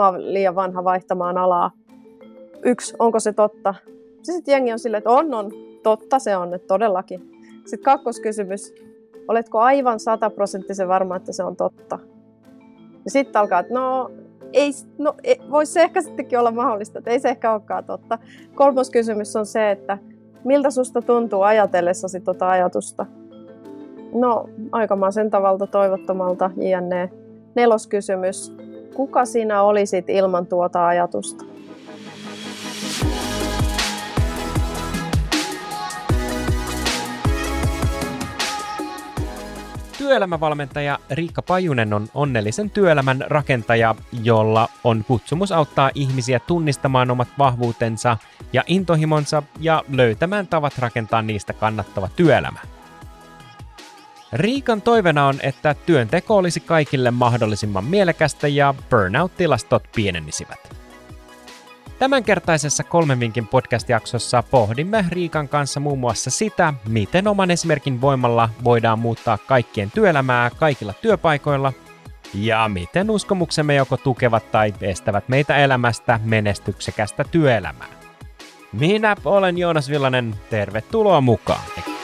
mä oon liian vanha vaihtamaan alaa. Yksi, onko se totta? Sitten jengi on silleen, että on, on, totta se on, että todellakin. Sitten kakkoskysymys, oletko aivan sataprosenttisen varma, että se on totta? Ja sitten alkaa, että no, ei, no ei, voisi se ehkä sittenkin olla mahdollista, että ei se ehkä olekaan totta. Kolmas kysymys on se, että miltä susta tuntuu ajatellessasi tuota ajatusta? No, sen tavalta toivottomalta, jne. Neloskysymys. Kuka sinä olisit ilman tuota ajatusta? Työelämävalmentaja Riikka Pajunen on onnellisen työelämän rakentaja, jolla on kutsumus auttaa ihmisiä tunnistamaan omat vahvuutensa ja intohimonsa ja löytämään tavat rakentaa niistä kannattava työelämä. Riikan toivena on, että työnteko olisi kaikille mahdollisimman mielekästä ja burnout-tilastot pienenisivät. Tämänkertaisessa kolmen vinkin podcast-jaksossa pohdimme Riikan kanssa muun muassa sitä, miten oman esimerkin voimalla voidaan muuttaa kaikkien työelämää kaikilla työpaikoilla, ja miten uskomuksemme joko tukevat tai estävät meitä elämästä menestyksekästä työelämää. Minä olen Joonas Villanen, tervetuloa mukaan!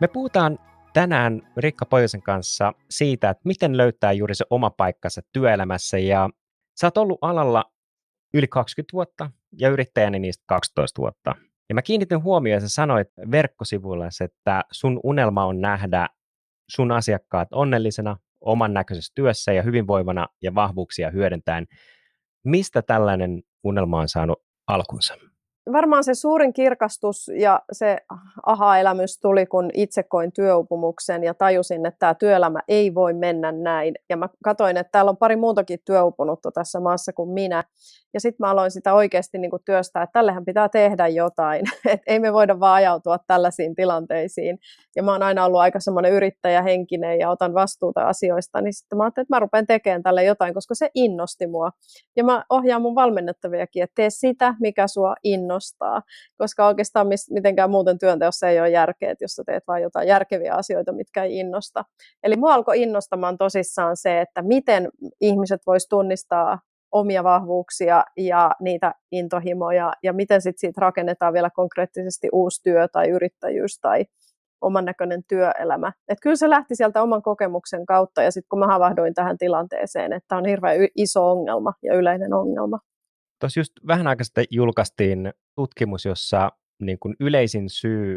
Me puhutaan tänään Rikka Pojosen kanssa siitä, että miten löytää juuri se oma paikkansa työelämässä. Ja sä oot ollut alalla yli 20 vuotta ja yrittäjäni niistä 12 vuotta. Ja mä kiinnitin huomioon, että sä sanoit verkkosivuilla, että sun unelma on nähdä sun asiakkaat onnellisena, oman näköisessä työssä ja hyvinvoivana ja vahvuuksia hyödyntäen. Mistä tällainen unelma on saanut alkunsa? Varmaan se suurin kirkastus ja se aha-elämys tuli, kun itse koin työupumuksen ja tajusin, että tämä työelämä ei voi mennä näin. Ja mä katsoin, että täällä on pari muutakin työupunutta tässä maassa kuin minä. Ja sitten mä aloin sitä oikeasti niin työstää, että tällehän pitää tehdä jotain. Et ei me voida vaan ajautua tällaisiin tilanteisiin. Ja mä oon aina ollut aika semmoinen yrittäjähenkinen ja otan vastuuta asioista, niin sitten mä ajattelin, että mä rupean tekemään tälle jotain, koska se innosti mua. Ja mä ohjaan mun valmennettaviakin, että tee sitä, mikä sua innostaa. Koska oikeastaan mitenkään muuten työnteossa ei ole järkeä, että jos sä teet vain jotain järkeviä asioita, mitkä ei innosta. Eli mua alkoi innostamaan tosissaan se, että miten ihmiset vois tunnistaa omia vahvuuksia ja niitä intohimoja ja miten sit siitä rakennetaan vielä konkreettisesti uusi työ tai yrittäjyys tai oman näköinen työelämä. Et kyllä se lähti sieltä oman kokemuksen kautta ja sitten kun mä havahduin tähän tilanteeseen, että on hirveän iso ongelma ja yleinen ongelma. Tuossa just vähän aikaa sitten julkaistiin tutkimus, jossa niin kuin yleisin syy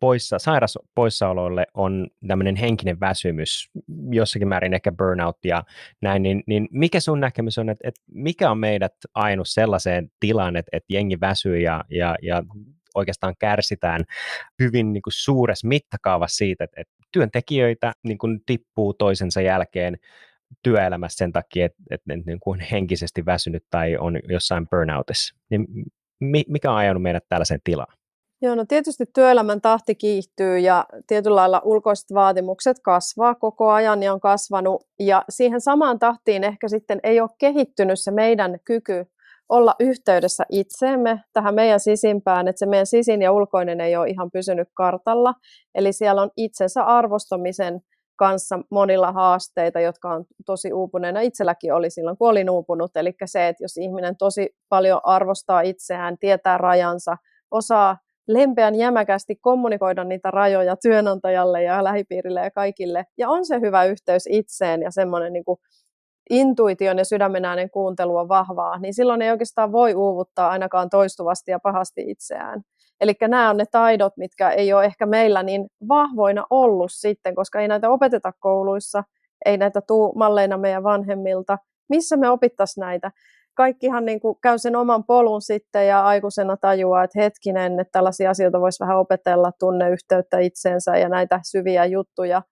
poissa, sairas poissaoloille on tämmöinen henkinen väsymys, jossakin määrin ehkä burnout ja näin, niin, niin mikä sun näkemys on, että, että mikä on meidät ainut sellaiseen tilaan, että, että jengi väsyy ja, ja, ja oikeastaan kärsitään hyvin niin kuin suuressa mittakaavassa siitä, että, että työntekijöitä niin kuin tippuu toisensa jälkeen työelämässä sen takia, että, että niin kuin henkisesti väsynyt tai on jossain burnoutissa. Niin mikä on ajanut meidät tällaiseen tilaan? Joo, no tietysti työelämän tahti kiihtyy ja tietyllä lailla ulkoiset vaatimukset kasvaa koko ajan ja on kasvanut. Ja siihen samaan tahtiin ehkä sitten ei ole kehittynyt se meidän kyky olla yhteydessä itseemme, tähän meidän sisimpään, että se meidän sisin ja ulkoinen ei ole ihan pysynyt kartalla. Eli siellä on itsensä arvostamisen kanssa monilla haasteita, jotka on tosi uupuneena. Itselläkin oli silloin, kun olin uupunut. Eli se, että jos ihminen tosi paljon arvostaa itseään, tietää rajansa, osaa lempeän jämäkästi kommunikoida niitä rajoja työnantajalle ja lähipiirille ja kaikille. Ja on se hyvä yhteys itseen ja semmoinen niin kuin intuition ja sydämen äänen kuuntelu on vahvaa, niin silloin ei oikeastaan voi uuvuttaa ainakaan toistuvasti ja pahasti itseään. Eli nämä on ne taidot, mitkä ei ole ehkä meillä niin vahvoina ollut sitten, koska ei näitä opeteta kouluissa, ei näitä tuu malleina meidän vanhemmilta. Missä me opittaisiin näitä? kaikkihan niin kuin käy sen oman polun sitten ja aikuisena tajuaa, että hetkinen, että tällaisia asioita voisi vähän opetella, tunneyhteyttä itseensä ja näitä syviä juttuja.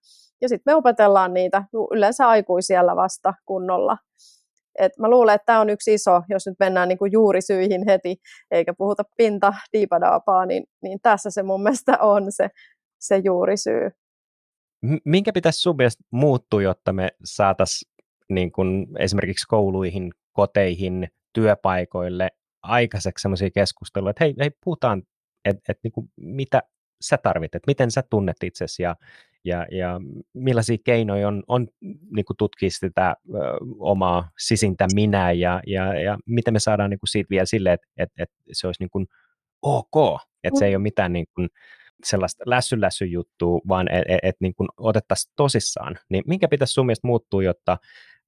Ja sitten me opetellaan niitä yleensä aikuisiellä vasta kunnolla. Et mä luulen, että tämä on yksi iso, jos nyt mennään niin kuin juurisyihin heti, eikä puhuta pinta diipadaapaa, niin, niin tässä se mun mielestä on se, se juurisyy. Minkä pitäisi sun mielestä muuttua, jotta me saataisiin niin kuin esimerkiksi kouluihin koteihin, työpaikoille aikaiseksi sellaisia keskusteluja, että hei, hei puhutaan, että et, niin mitä, sä tarvit, että miten sä tunnet itsesi ja, ja, ja millaisia keinoja on, on niin kuin tutkia sitä ö, omaa sisintä minä ja, ja, ja miten me saadaan niin kuin siitä vielä sille, että, että, että se olisi niin kuin ok, että se ei ole mitään niin kuin sellaista lässy juttua, vaan että et, et, niin kuin otettaisiin tosissaan. Niin minkä pitäisi sun mielestä muuttua, jotta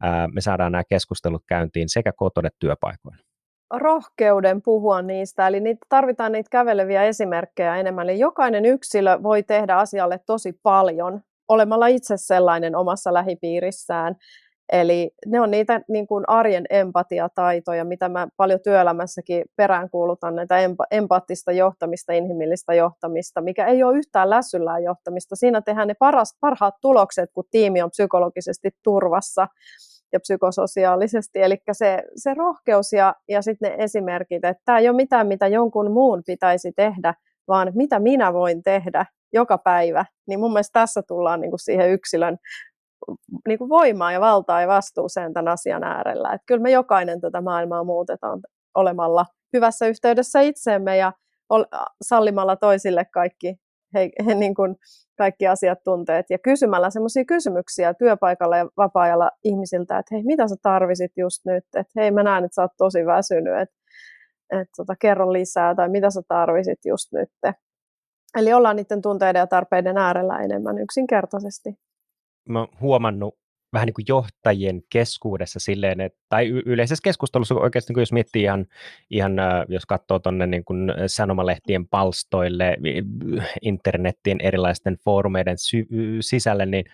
ää, me saadaan nämä keskustelut käyntiin sekä kotona että työpaikoilla? Rohkeuden puhua niistä, eli niitä, tarvitaan niitä käveleviä esimerkkejä enemmän. Eli jokainen yksilö voi tehdä asialle tosi paljon olemalla itse sellainen omassa lähipiirissään. Eli ne on niitä niin kuin arjen empatiataitoja, mitä mä paljon työelämässäkin peräänkuulutan, näitä empa- empaattista johtamista, inhimillistä johtamista, mikä ei ole yhtään lässyllään johtamista. Siinä tehdään ne paras, parhaat tulokset, kun tiimi on psykologisesti turvassa ja psykososiaalisesti. Eli se, se rohkeus ja, ja sitten ne esimerkit, että tämä ei ole mitään, mitä jonkun muun pitäisi tehdä, vaan mitä minä voin tehdä joka päivä. Niin mun mielestä tässä tullaan niin kuin siihen yksilön niin kuin voimaa ja valtaa ja vastuuseen tämän asian äärellä. Että kyllä me jokainen tätä maailmaa muutetaan olemalla hyvässä yhteydessä itseemme ja sallimalla toisille kaikki he, he niin kuin kaikki asiat, tunteet ja kysymällä semmoisia kysymyksiä työpaikalla ja vapaa-ajalla ihmisiltä, että hei, mitä sä tarvisit just nyt, että hei, mä näen, että sä oot tosi väsynyt, että, että tota, kerro lisää tai mitä sä tarvisit just nyt. Eli ollaan niiden tunteiden ja tarpeiden äärellä enemmän yksinkertaisesti. Mä oon huomannut vähän niin kuin johtajien keskuudessa silleen, että, tai yleisessä keskustelussa oikeasti, niin jos miettii ihan, ihan jos katsoo tuonne niin kuin sanomalehtien palstoille, internetin erilaisten foorumeiden sy- sisälle, niin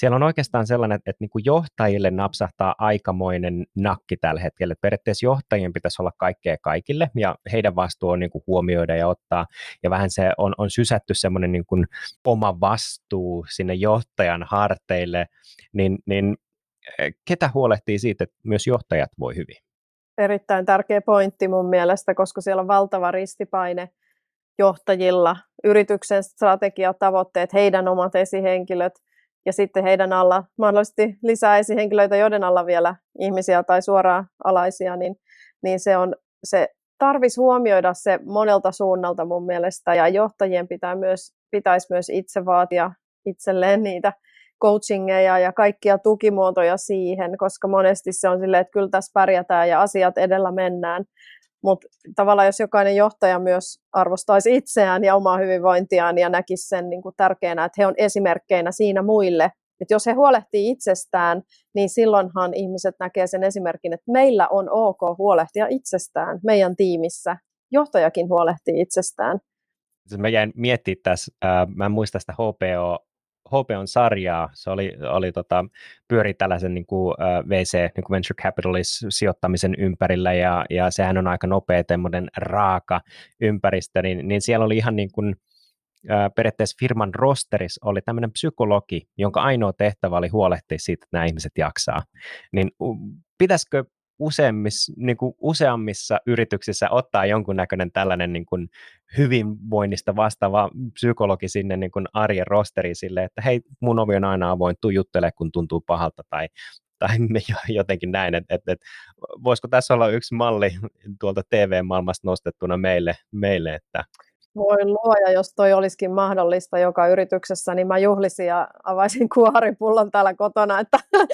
siellä on oikeastaan sellainen, että, että niin kuin johtajille napsahtaa aikamoinen nakki tällä hetkellä. Että periaatteessa johtajien pitäisi olla kaikkea kaikille, ja heidän vastuu on niin kuin huomioida ja ottaa, ja vähän se on, on sysätty semmoinen niin kuin oma vastuu sinne johtajan harteille, niin, niin eh, ketä huolehtii siitä, että myös johtajat voi hyvin? Erittäin tärkeä pointti mun mielestä, koska siellä on valtava ristipaine johtajilla, yrityksen strategiatavoitteet, heidän omat esihenkilöt, ja sitten heidän alla mahdollisesti lisää esihenkilöitä, joiden alla vielä ihmisiä tai suoraan alaisia, niin, niin se on se tarvisi huomioida se monelta suunnalta mun mielestä, ja johtajien pitää myös, pitäisi myös itse vaatia itselleen niitä coachingeja ja kaikkia tukimuotoja siihen, koska monesti se on silleen, että kyllä tässä pärjätään ja asiat edellä mennään, mutta tavallaan jos jokainen johtaja myös arvostaisi itseään ja omaa hyvinvointiaan ja näkisi sen niin kuin tärkeänä, että he on esimerkkeinä siinä muille, että jos he huolehtii itsestään, niin silloinhan ihmiset näkee sen esimerkin, että meillä on ok huolehtia itsestään meidän tiimissä. Johtajakin huolehtii itsestään. Mä jäin miettimään tässä, mä en muista sitä HPO HPOn sarjaa, se oli, oli tota, pyöri tällaisen niin kuin, uh, VC, niin kuin Venture Capitalist sijoittamisen ympärillä, ja, ja sehän on aika nopea tämmöinen raaka ympäristö, niin, niin siellä oli ihan niin kuin, periaatteessa firman rosteris oli tämmöinen psykologi, jonka ainoa tehtävä oli huolehtia siitä, että nämä ihmiset jaksaa. Niin pitäisikö useimmissa, niin kuin useammissa yrityksissä ottaa jonkunnäköinen tällainen niin kuin hyvinvoinnista vastaava psykologi sinne niin kuin arjen rosteriin sille, että hei, mun ovi on aina avoin, tuu juttele, kun tuntuu pahalta tai, tai jotenkin näin, että että että voisiko tässä olla yksi malli tuolta TV-maailmasta nostettuna meille, meille että voi luoja, jos toi olisikin mahdollista joka yrityksessä, niin mä juhlisin ja avaisin kuoripullon täällä kotona, että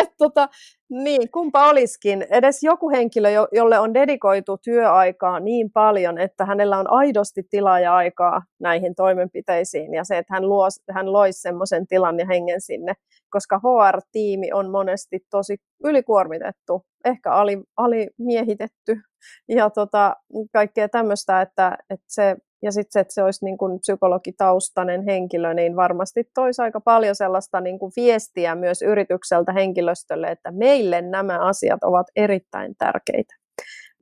et, tota, niin, kumpa olisikin. Edes joku henkilö, jolle on dedikoitu työaikaa niin paljon, että hänellä on aidosti tilaa ja aikaa näihin toimenpiteisiin ja se, että hän, luo, hän loisi semmoisen tilan ja hengen sinne, koska HR-tiimi on monesti tosi ylikuormitettu, ehkä ali, alimiehitetty ja tota, kaikkea tämmöistä, että, että se ja sitten se, että se olisi niin kuin psykologitaustainen henkilö, niin varmasti toisi aika paljon sellaista niin kuin viestiä myös yritykseltä henkilöstölle, että meille nämä asiat ovat erittäin tärkeitä.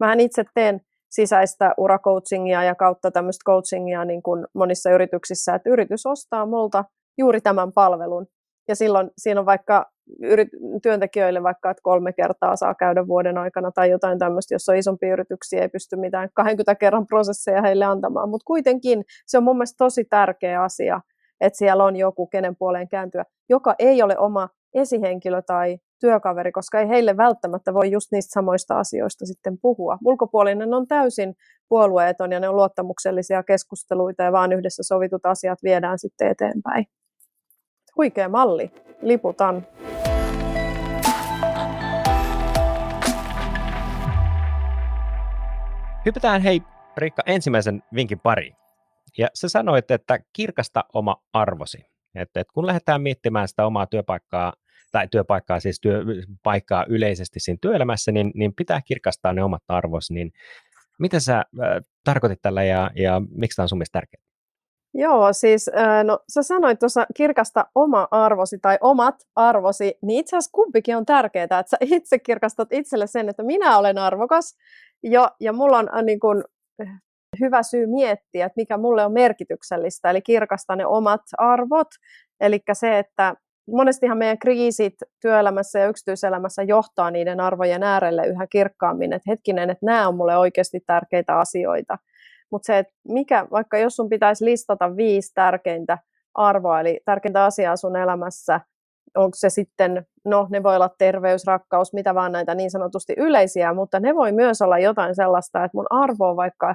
Mähän itse teen sisäistä uracoachingia ja kautta tämmöistä coachingia niin kuin monissa yrityksissä, että yritys ostaa multa juuri tämän palvelun. Ja silloin siinä on vaikka työntekijöille vaikka, että kolme kertaa saa käydä vuoden aikana tai jotain tämmöistä, jos on isompi yrityksiä, ei pysty mitään 20 kerran prosesseja heille antamaan, mutta kuitenkin se on mun mielestä tosi tärkeä asia, että siellä on joku, kenen puoleen kääntyä, joka ei ole oma esihenkilö tai työkaveri, koska ei heille välttämättä voi just niistä samoista asioista sitten puhua. Ulkopuolinen on täysin puolueeton ja ne on luottamuksellisia keskusteluita ja vaan yhdessä sovitut asiat viedään sitten eteenpäin. Huikea malli, liputan. Hypätään hei Riikka ensimmäisen vinkin pari. Ja sä sanoit, että kirkasta oma arvosi. Että, että kun lähdetään miettimään sitä omaa työpaikkaa, tai työpaikkaa, siis työpaikkaa yleisesti siinä työelämässä, niin, niin pitää kirkastaa ne omat arvosi. Niin mitä sä äh, tarkoitit tällä ja, ja miksi tämä on sun mielestä tärkeää? Joo, siis no, sä sanoit tuossa kirkasta oma arvosi tai omat arvosi, niin itse asiassa kumpikin on tärkeää, että sä itse kirkastat itselle sen, että minä olen arvokas ja, ja mulla on äh, niin kun, hyvä syy miettiä, että mikä mulle on merkityksellistä, eli kirkasta ne omat arvot, eli se, että monestihan meidän kriisit työelämässä ja yksityiselämässä johtaa niiden arvojen äärelle yhä kirkkaammin, että hetkinen, että nämä on mulle oikeasti tärkeitä asioita. Mutta se, että mikä, vaikka jos sun pitäisi listata viisi tärkeintä arvoa, eli tärkeintä asiaa sun elämässä, onko se sitten, no ne voi olla terveys, rakkaus, mitä vaan näitä niin sanotusti yleisiä, mutta ne voi myös olla jotain sellaista, että mun arvo on vaikka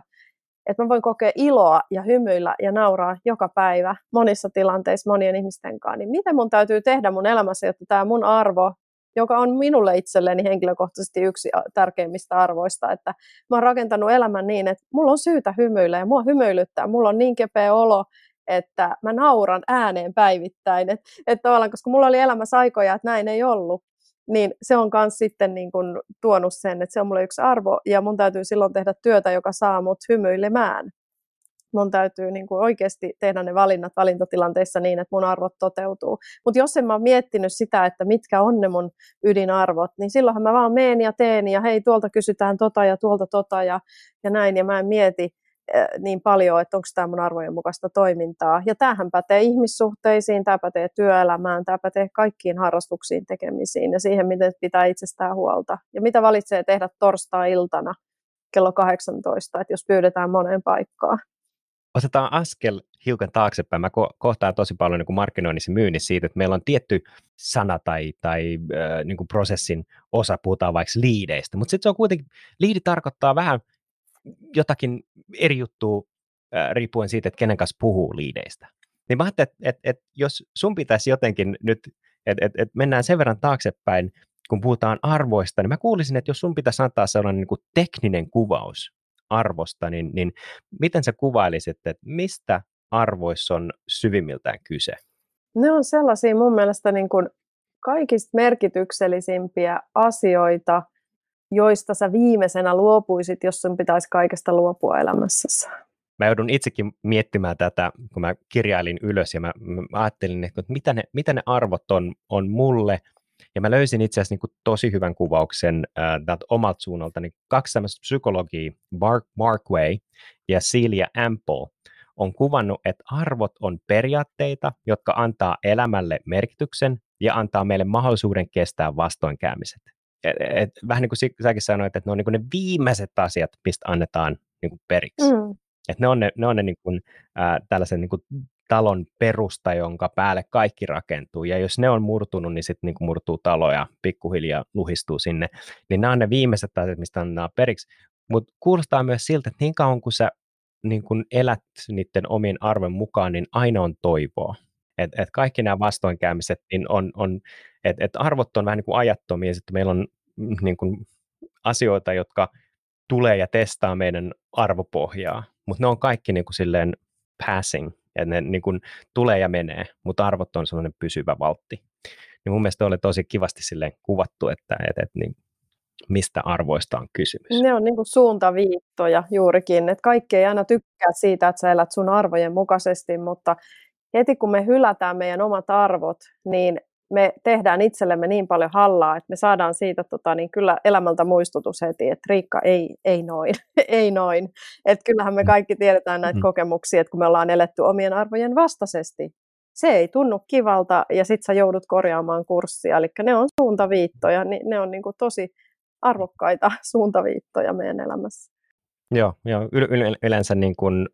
että mä voin kokea iloa ja hymyillä ja nauraa joka päivä monissa tilanteissa monien ihmisten kanssa, niin mitä mun täytyy tehdä mun elämässä, jotta tämä mun arvo, joka on minulle itselleni henkilökohtaisesti yksi tärkeimmistä arvoista, että mä oon rakentanut elämän niin, että mulla on syytä hymyillä ja mua hymyilyttää, mulla on niin kepeä olo, että mä nauran ääneen päivittäin, että et tavallaan, koska mulla oli elämässä aikoja, että näin ei ollut, niin se on myös sitten niin kuin tuonut sen, että se on mulle yksi arvo ja mun täytyy silloin tehdä työtä, joka saa mut hymyilemään. Mun täytyy niin kuin oikeasti tehdä ne valinnat valintotilanteissa niin, että mun arvot toteutuu. Mutta jos en mä ole miettinyt sitä, että mitkä on ne mun ydinarvot, niin silloinhan mä vaan meen ja teen ja hei, tuolta kysytään tota ja tuolta tota ja, ja näin. Ja mä en mieti, niin paljon, että onko tämä mun arvojen mukaista toimintaa. Ja tämähän pätee ihmissuhteisiin, tämä pätee työelämään, tämä pätee kaikkiin harrastuksiin tekemisiin ja siihen, miten pitää itsestään huolta. Ja mitä valitsee tehdä torstai-iltana kello 18, että jos pyydetään moneen paikkaan. Otetaan askel hiukan taaksepäin. Mä ko- kohtaan tosi paljon niin kuin markkinoinnissa myynnissä siitä, että meillä on tietty sana tai, tai äh, niin kuin prosessin osa, puhutaan vaikka liideistä, mutta sitten se on kuitenkin, liidi tarkoittaa vähän – jotakin eri juttua äh, riippuen siitä, että kenen kanssa puhuu liideistä. Niin mä ajattelin, että, että, että jos sun pitäisi jotenkin nyt, että, että, että mennään sen verran taaksepäin, kun puhutaan arvoista, niin mä kuulisin, että jos sun pitäisi antaa sellainen niin kuin tekninen kuvaus arvosta, niin, niin miten sä kuvailisit, että mistä arvoissa on syvimmiltään kyse? Ne on sellaisia mun mielestä niin kuin kaikista merkityksellisimpiä asioita, joista sä viimeisenä luopuisit, jos sun pitäisi kaikesta luopua elämässäsi? Mä joudun itsekin miettimään tätä, kun mä kirjailin ylös ja mä, mä ajattelin, että mitä ne, mitä ne arvot on, on mulle. Ja mä löysin itse asiassa niin tosi hyvän kuvauksen äh, omalta suunnalta. Niin kaksi tämmöistä psykologia, Mark Markway ja Celia Ample, on kuvannut, että arvot on periaatteita, jotka antaa elämälle merkityksen ja antaa meille mahdollisuuden kestää vastoinkäymiset et, et, vähän niin kuin säkin sanoit, että ne on niin ne viimeiset asiat, mistä annetaan niin periksi. Mm. Et ne on ne, ne, on ne niin kuin, ää, tällaisen niin kuin talon perusta, jonka päälle kaikki rakentuu. Ja jos ne on murtunut, niin sitten niin murtuu talo ja pikkuhiljaa luhistuu sinne. Niin nämä on ne viimeiset asiat, mistä annetaan periksi. Mutta kuulostaa myös siltä, että niin kauan kuin sä niin kun elät niiden omien arven mukaan, niin aina on toivoa. Et, et kaikki nämä vastoinkäymiset niin on, on että et arvot on vähän niin kuin ajattomia, sitten meillä on niin kuin asioita, jotka tulee ja testaa meidän arvopohjaa, mutta ne on kaikki niin kuin silleen passing, että ne niin kuin tulee ja menee, mutta arvot on sellainen pysyvä valtti. Niin mun mielestä oli tosi kivasti silleen kuvattu, että, että, että niin, mistä arvoista on kysymys. Ne on niin kuin suuntaviittoja juurikin, että kaikki ei aina tykkää siitä, että sä elät sun arvojen mukaisesti, mutta heti kun me hylätään meidän omat arvot, niin me tehdään itsellemme niin paljon hallaa, että me saadaan siitä tota, niin kyllä elämältä muistutus heti, että Riikka ei, ei noin, ei noin. Että kyllähän me mm. kaikki tiedetään näitä mm. kokemuksia, että kun me ollaan eletty omien arvojen vastaisesti, se ei tunnu kivalta ja sit sä joudut korjaamaan kurssia. Eli ne on suuntaviittoja, niin ne on niin kuin tosi arvokkaita suuntaviittoja meidän elämässä. Joo, joo yleensä niin kuin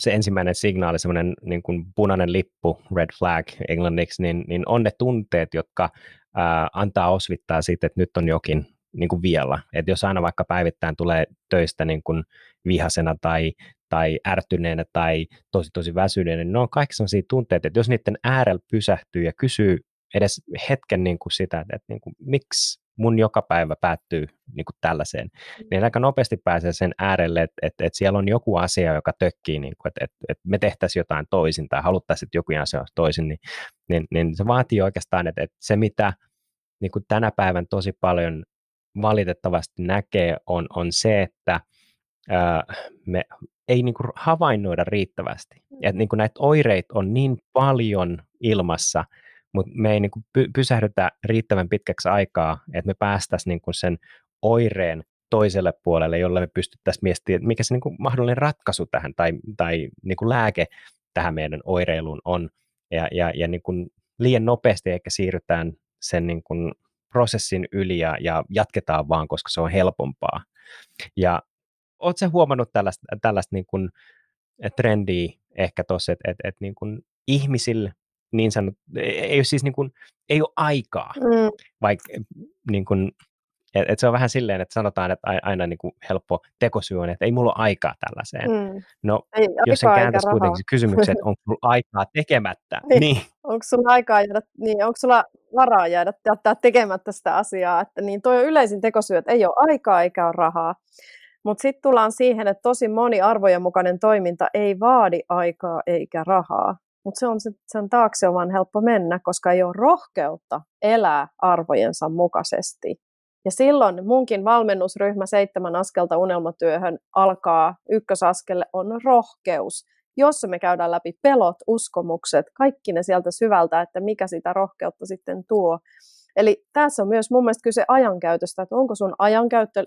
se ensimmäinen signaali, semmoinen niin kuin punainen lippu, red flag englanniksi, niin, niin on ne tunteet, jotka ää, antaa osvittaa siitä, että nyt on jokin niin kuin vialla. Että jos aina vaikka päivittäin tulee töistä niin kuin vihasena tai, tai ärtyneenä tai tosi tosi väsyneenä, niin ne on kaikki sellaisia tunteita, että jos niiden äärellä pysähtyy ja kysyy edes hetken niin kuin sitä, että, että niin kuin, miksi mun joka päivä päättyy niin kuin tällaiseen, mm. niin aika nopeasti pääsee sen äärelle, että, että, että siellä on joku asia, joka tökkii, niin kuin, että, että, että me tehtäisiin jotain toisin tai haluttaisiin, että joku asia olisi toisin, niin, niin, niin se vaatii oikeastaan, että, että se mitä niin kuin tänä päivän tosi paljon valitettavasti näkee, on, on se, että ää, me ei niin kuin havainnoida riittävästi. Mm. Että niin kuin näitä oireita on niin paljon ilmassa, mutta me ei niin kuin py- pysähdytä riittävän pitkäksi aikaa, että me päästäisiin niin kuin sen oireen toiselle puolelle, jolle me pystyttäisiin miettimään, mikä se niin kuin mahdollinen ratkaisu tähän tai, tai niin kuin lääke tähän meidän oireiluun on. Ja, ja, ja niin kuin liian nopeasti ehkä siirrytään sen niin kuin prosessin yli ja, ja jatketaan vaan, koska se on helpompaa. Ja oletko huomannut tällaista, tällaista niin kuin trendiä ehkä tuossa, että, että, että niin kuin ihmisille niin sanot, ei ole siis niin kuin, ei ole aikaa, mm. vaikka niin kuin, et, et se on vähän silleen, että sanotaan, että aina niin kuin helppo tekosyy on, että ei mulla ole aikaa tällaiseen. Mm. No, ei, jos sen kääntäisi kuitenkin kysymyksen, että onko sulla aikaa tekemättä, niin. niin. Onko sulla aikaa jäädä, niin onko sulla varaa jäädä jättää tekemättä sitä asiaa, että niin toi on yleisin tekosyy, että ei ole aikaa eikä ole rahaa. Mutta sitten tullaan siihen, että tosi moni arvojen mukainen toiminta ei vaadi aikaa eikä rahaa. Mutta se on sen taakse on vaan helppo mennä, koska ei ole rohkeutta elää arvojensa mukaisesti. Ja silloin munkin valmennusryhmä seitsemän askelta unelmatyöhön alkaa, ykkösaskelle on rohkeus, jossa me käydään läpi pelot, uskomukset, kaikki ne sieltä syvältä, että mikä sitä rohkeutta sitten tuo. Eli tässä on myös mun mielestä kyse ajankäytöstä, että onko sun ajankäyttö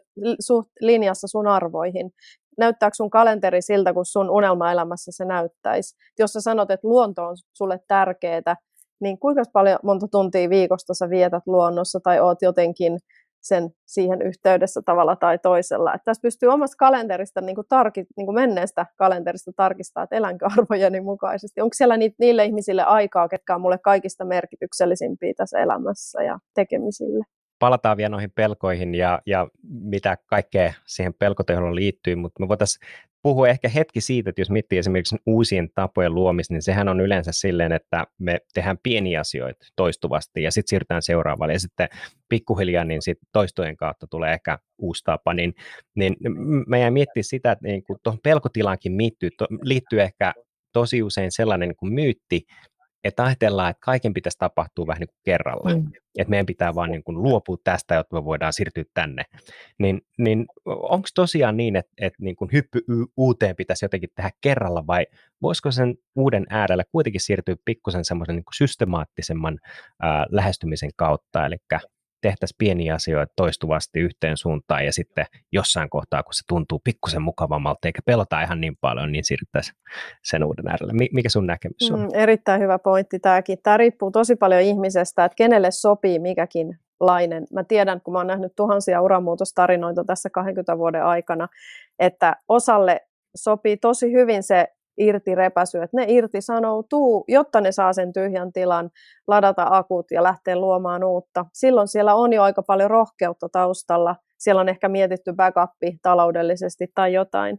linjassa sun arvoihin. Näyttääkö sun kalenteri siltä, kun sun unelmaelämässä se näyttäisi? Jos sä sanot, että luonto on sulle tärkeää, niin kuinka paljon monta tuntia viikosta sä vietät luonnossa tai oot jotenkin sen siihen yhteydessä tavalla tai toisella. Että tässä pystyy omasta kalenterista, niin kuin tarki, niin kuin menneestä kalenterista tarkistaa, että elänkö arvojeni mukaisesti. Onko siellä niitä, niille ihmisille aikaa, ketkä on mulle kaikista merkityksellisimpiä tässä elämässä ja tekemisille? Palataan vielä noihin pelkoihin ja, ja mitä kaikkea siihen pelkotehoon liittyy, mutta me voitaisiin puhua ehkä hetki siitä, että jos miettii esimerkiksi uusien tapojen luomista, niin sehän on yleensä silleen, että me tehdään pieniä asioita toistuvasti ja sitten siirrytään seuraavalle. Ja sitten pikkuhiljaa niin sit toistojen kautta tulee ehkä uusi tapa, niin, niin meidän miettiä sitä, että niin tuohon pelkotilaankin liittyy, to, liittyy ehkä tosi usein sellainen niin kuin myytti, että ajatellaan, että kaiken pitäisi tapahtua vähän niin kuin kerralla. Mm. Että meidän pitää vaan niin kuin luopua tästä, jotta me voidaan siirtyä tänne. Niin, niin onko tosiaan niin, että, että niin kuin hyppy uuteen pitäisi jotenkin tehdä kerralla vai voisiko sen uuden äärellä kuitenkin siirtyä pikkusen semmoisen niin systemaattisemman ää, lähestymisen kautta, eli tehtäisiin pieniä asioita toistuvasti yhteen suuntaan ja sitten jossain kohtaa, kun se tuntuu pikkusen mukavammalta eikä pelota ihan niin paljon, niin siirryttäisiin sen uuden äärelle. Mikä sun näkemys on? Mm, erittäin hyvä pointti tämäkin. Tämä riippuu tosi paljon ihmisestä, että kenelle sopii mikäkin lainen. Mä tiedän, kun mä oon nähnyt tuhansia uramuutostarinoita tässä 20 vuoden aikana, että osalle sopii tosi hyvin se irti repäsy, että ne irtisanoutuu, jotta ne saa sen tyhjän tilan, ladata akut ja lähteä luomaan uutta. Silloin siellä on jo aika paljon rohkeutta taustalla. Siellä on ehkä mietitty backuppi taloudellisesti tai jotain,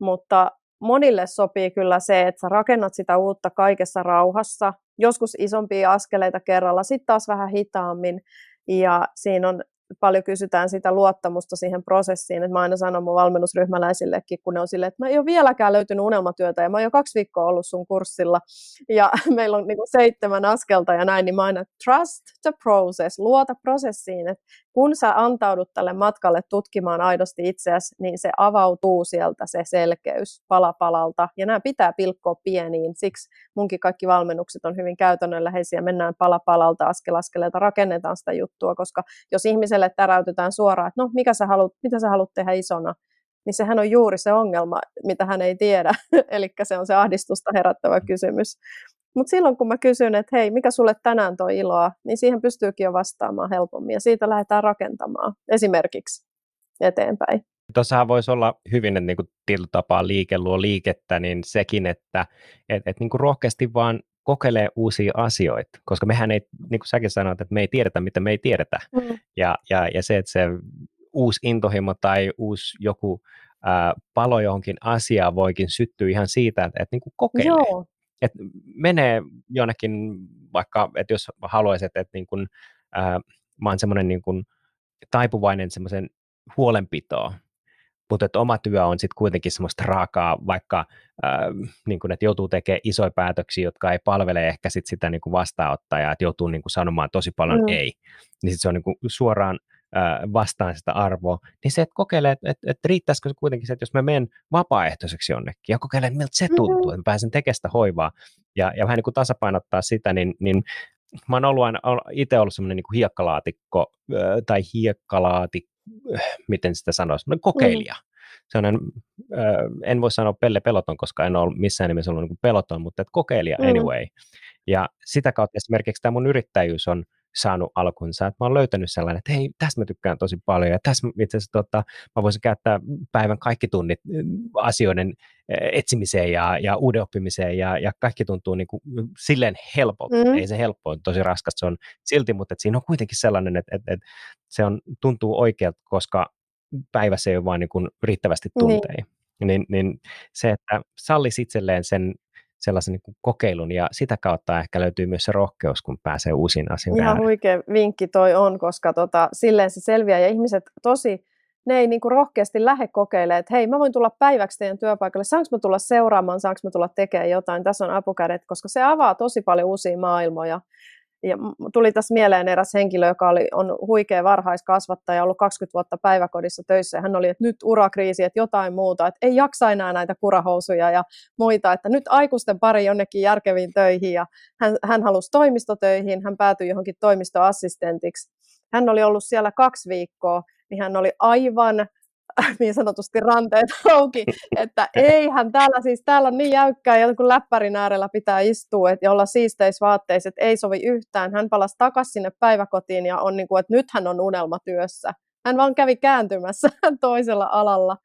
mutta monille sopii kyllä se, että sä rakennat sitä uutta kaikessa rauhassa, joskus isompia askeleita kerralla, sitten taas vähän hitaammin, ja siinä on paljon kysytään sitä luottamusta siihen prosessiin, että mä aina sanon mun valmennusryhmäläisillekin, kun ne on silleen, että mä en ole vieläkään löytynyt unelmatyötä ja mä oon jo kaksi viikkoa ollut sun kurssilla ja meillä on niin kuin seitsemän askelta ja näin, niin mä aina trust the process, luota prosessiin, että kun sä antaudut tälle matkalle tutkimaan aidosti itseäsi, niin se avautuu sieltä se selkeys pala palalta ja nämä pitää pilkkoa pieniin, siksi munkin kaikki valmennukset on hyvin käytännönläheisiä, mennään pala palalta askel askeleelta, rakennetaan sitä juttua, koska jos ihmiselle täräytetään suoraan, että no mikä sä haluat, mitä sä haluat tehdä isona, niin sehän on juuri se ongelma, mitä hän ei tiedä. Eli se on se ahdistusta herättävä kysymys. Mutta silloin kun mä kysyn, että hei, mikä sulle tänään toi iloa, niin siihen pystyykin jo vastaamaan helpommin ja siitä lähdetään rakentamaan esimerkiksi eteenpäin. Tuossahan voisi olla hyvin, että niin kuin tietyllä tapaa liike luo liikettä, niin sekin, että et, et niin kuin rohkeasti vaan kokeilemaan uusia asioita, koska mehän ei, niin kuin säkin sanoit, että me ei tiedetä, mitä me ei tiedetä. Mm. Ja, ja, ja se, että se uusi intohimo tai uusi joku ää, palo johonkin asiaan voikin syttyä ihan siitä, että, että niin kuin kokeilee. Joo. Että menee jonnekin, vaikka, että jos haluaisit, että niin kuin, ää, mä oon semmoinen niin kuin taipuvainen semmoisen huolenpitoa, mutta että oma työ on sitten kuitenkin semmoista raakaa, vaikka äh, niin kun, että joutuu tekemään isoja päätöksiä, jotka ei palvele ehkä sit sitä niin kuin vastaanottajaa, että joutuu niin kuin sanomaan tosi paljon mm. ei, niin sitten se on niin kuin suoraan vastaan sitä arvoa, niin se, että kokeilee, että, että, että riittäisikö se kuitenkin se, että jos mä menen vapaaehtoiseksi jonnekin ja kokeilen, että miltä se mm-hmm. tuntuu, mm-hmm. että mä pääsen tekemään sitä hoivaa ja, ja vähän niin kuin tasapainottaa sitä, niin, niin mä oon ollut aina, itse ollut semmoinen niin hiekkalaatikko tai hiekkalaatikko, miten sitä sanoisi, kokeilija. Mm. Sellainen, en voi sanoa pelle peloton, koska en ole missään nimessä ollut niin peloton, mutta että kokeilija mm. anyway. Ja sitä kautta esimerkiksi tämä mun yrittäjyys on saanut alkunsa, että mä oon löytänyt sellainen, että hei, tästä mä tykkään tosi paljon ja tässä itse asiassa tota, mä voisin käyttää päivän kaikki tunnit asioiden etsimiseen ja, ja uuden oppimiseen ja, ja kaikki tuntuu niin kuin silleen helpolta. Mm. Ei se helppo on tosi raskas, se on silti, mutta että siinä on kuitenkin sellainen, että, että, että se on, tuntuu oikealta, koska päivässä ei ole vain niin kuin riittävästi niin. tunteja. Niin. Niin, niin se, että sallisi itselleen sen sellaisen niin kuin kokeilun ja sitä kautta ehkä löytyy myös se rohkeus, kun pääsee uusiin asioihin. Ihan huikea vinkki toi on, koska tota, silleen se selviää ja ihmiset tosi, ne ei niin kuin rohkeasti lähde kokeilemaan, että hei mä voin tulla päiväksi teidän työpaikalle, saanko mä tulla seuraamaan, saanko mä tulla tekemään jotain, tässä on apukädet, koska se avaa tosi paljon uusia maailmoja ja tuli tässä mieleen eräs henkilö, joka oli, on huikea varhaiskasvattaja, ollut 20 vuotta päiväkodissa töissä, ja hän oli, että nyt urakriisi, että jotain muuta, että ei jaksa enää näitä kurahousuja ja muita, että nyt aikuisten pari jonnekin järkeviin töihin, ja hän, hän halusi toimistotöihin, hän päätyi johonkin toimistoassistentiksi. Hän oli ollut siellä kaksi viikkoa, niin hän oli aivan niin sanotusti ranteet auki, että eihän täällä siis, täällä on niin jäykkää ja kun läppärin äärellä pitää istua et, ja olla siisteissä vaatteissa, että ei sovi yhtään. Hän palasi takaisin sinne päiväkotiin ja on niin kuin, että nyt hän on unelmatyössä. Hän vaan kävi kääntymässä toisella alalla.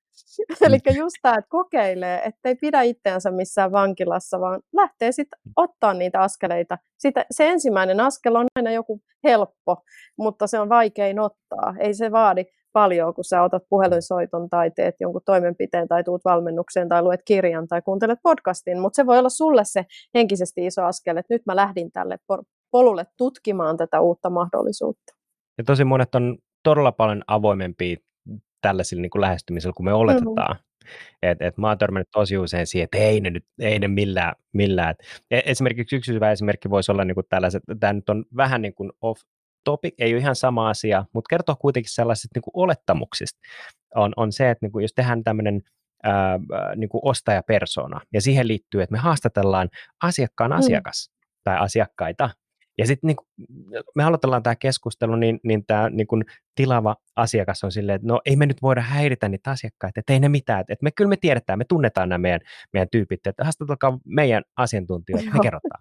Eli just tämä, että kokeilee, ettei pidä itseänsä missään vankilassa, vaan lähtee sitten ottaa niitä askeleita. Sitä, se ensimmäinen askel on aina joku helppo, mutta se on vaikein ottaa. Ei se vaadi paljon, kun sä otat puhelinsoiton tai teet jonkun toimenpiteen tai tuut valmennukseen tai luet kirjan tai kuuntelet podcastin, mutta se voi olla sulle se henkisesti iso askel, että nyt mä lähdin tälle polulle tutkimaan tätä uutta mahdollisuutta. Ja tosi monet on todella paljon avoimempia tällaisilla niin kuin lähestymisellä, kun me oletetaan. Mm-hmm. Et, et mä oon törmännyt tosi usein siihen, että ei ne, nyt, ei ne millään. millään. Et esimerkiksi yksi hyvä esimerkki voisi olla niin kuin tällaiset, tämä nyt on vähän niin kuin off topic, ei ole ihan sama asia, mutta kertoo kuitenkin sellaisista niin kuin olettamuksista. On, on se, että niin kuin jos tehdään tämmöinen ää, niin kuin ostajapersona, ja siihen liittyy, että me haastatellaan asiakkaan mm. asiakas tai asiakkaita, ja sitten niin me aloitellaan tämä keskustelu, niin, niin tämä niin tilava asiakas on silleen, että no ei me nyt voida häiritä niitä asiakkaita, että ei ne mitään, että me kyllä me tiedetään, me tunnetaan nämä meidän, meidän tyypit, että haastatelkaa meidän asiantuntijoita, me kerrotaan.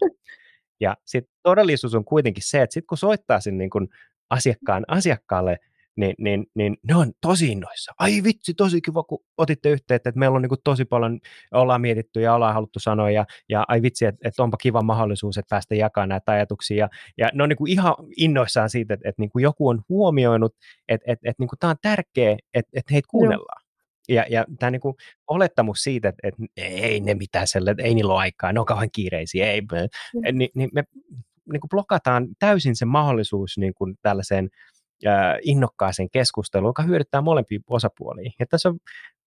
Ja sitten todellisuus on kuitenkin se, että sitten kun soittaa sen niin kun asiakkaan asiakkaalle, niin, niin, niin ne on tosi innoissa. Ai vitsi, tosi kiva, kun otitte yhteyttä, että meillä on niin kuin tosi paljon, ollaan mietitty ja ollaan haluttu sanoa, ja, ja ai vitsi, että, että onpa kiva mahdollisuus, että päästä jakamaan näitä ajatuksia. Ja, ja ne on niin kuin ihan innoissaan siitä, että, että niin kuin joku on huomioinut, että, että, että niin kuin tämä on tärkeää, että, että heitä kuunnellaan. Ja, ja tämä niinku olettamus siitä, että, että ei ne mitään sellaista, ei niillä ole aikaa, ne on kauhean kiireisiä, ei, mm. niin, niin me niin kuin blokataan täysin se mahdollisuus niin kuin tällaiseen äh, innokkaaseen keskusteluun, joka hyödyttää molempia osapuolia. Ja tässä on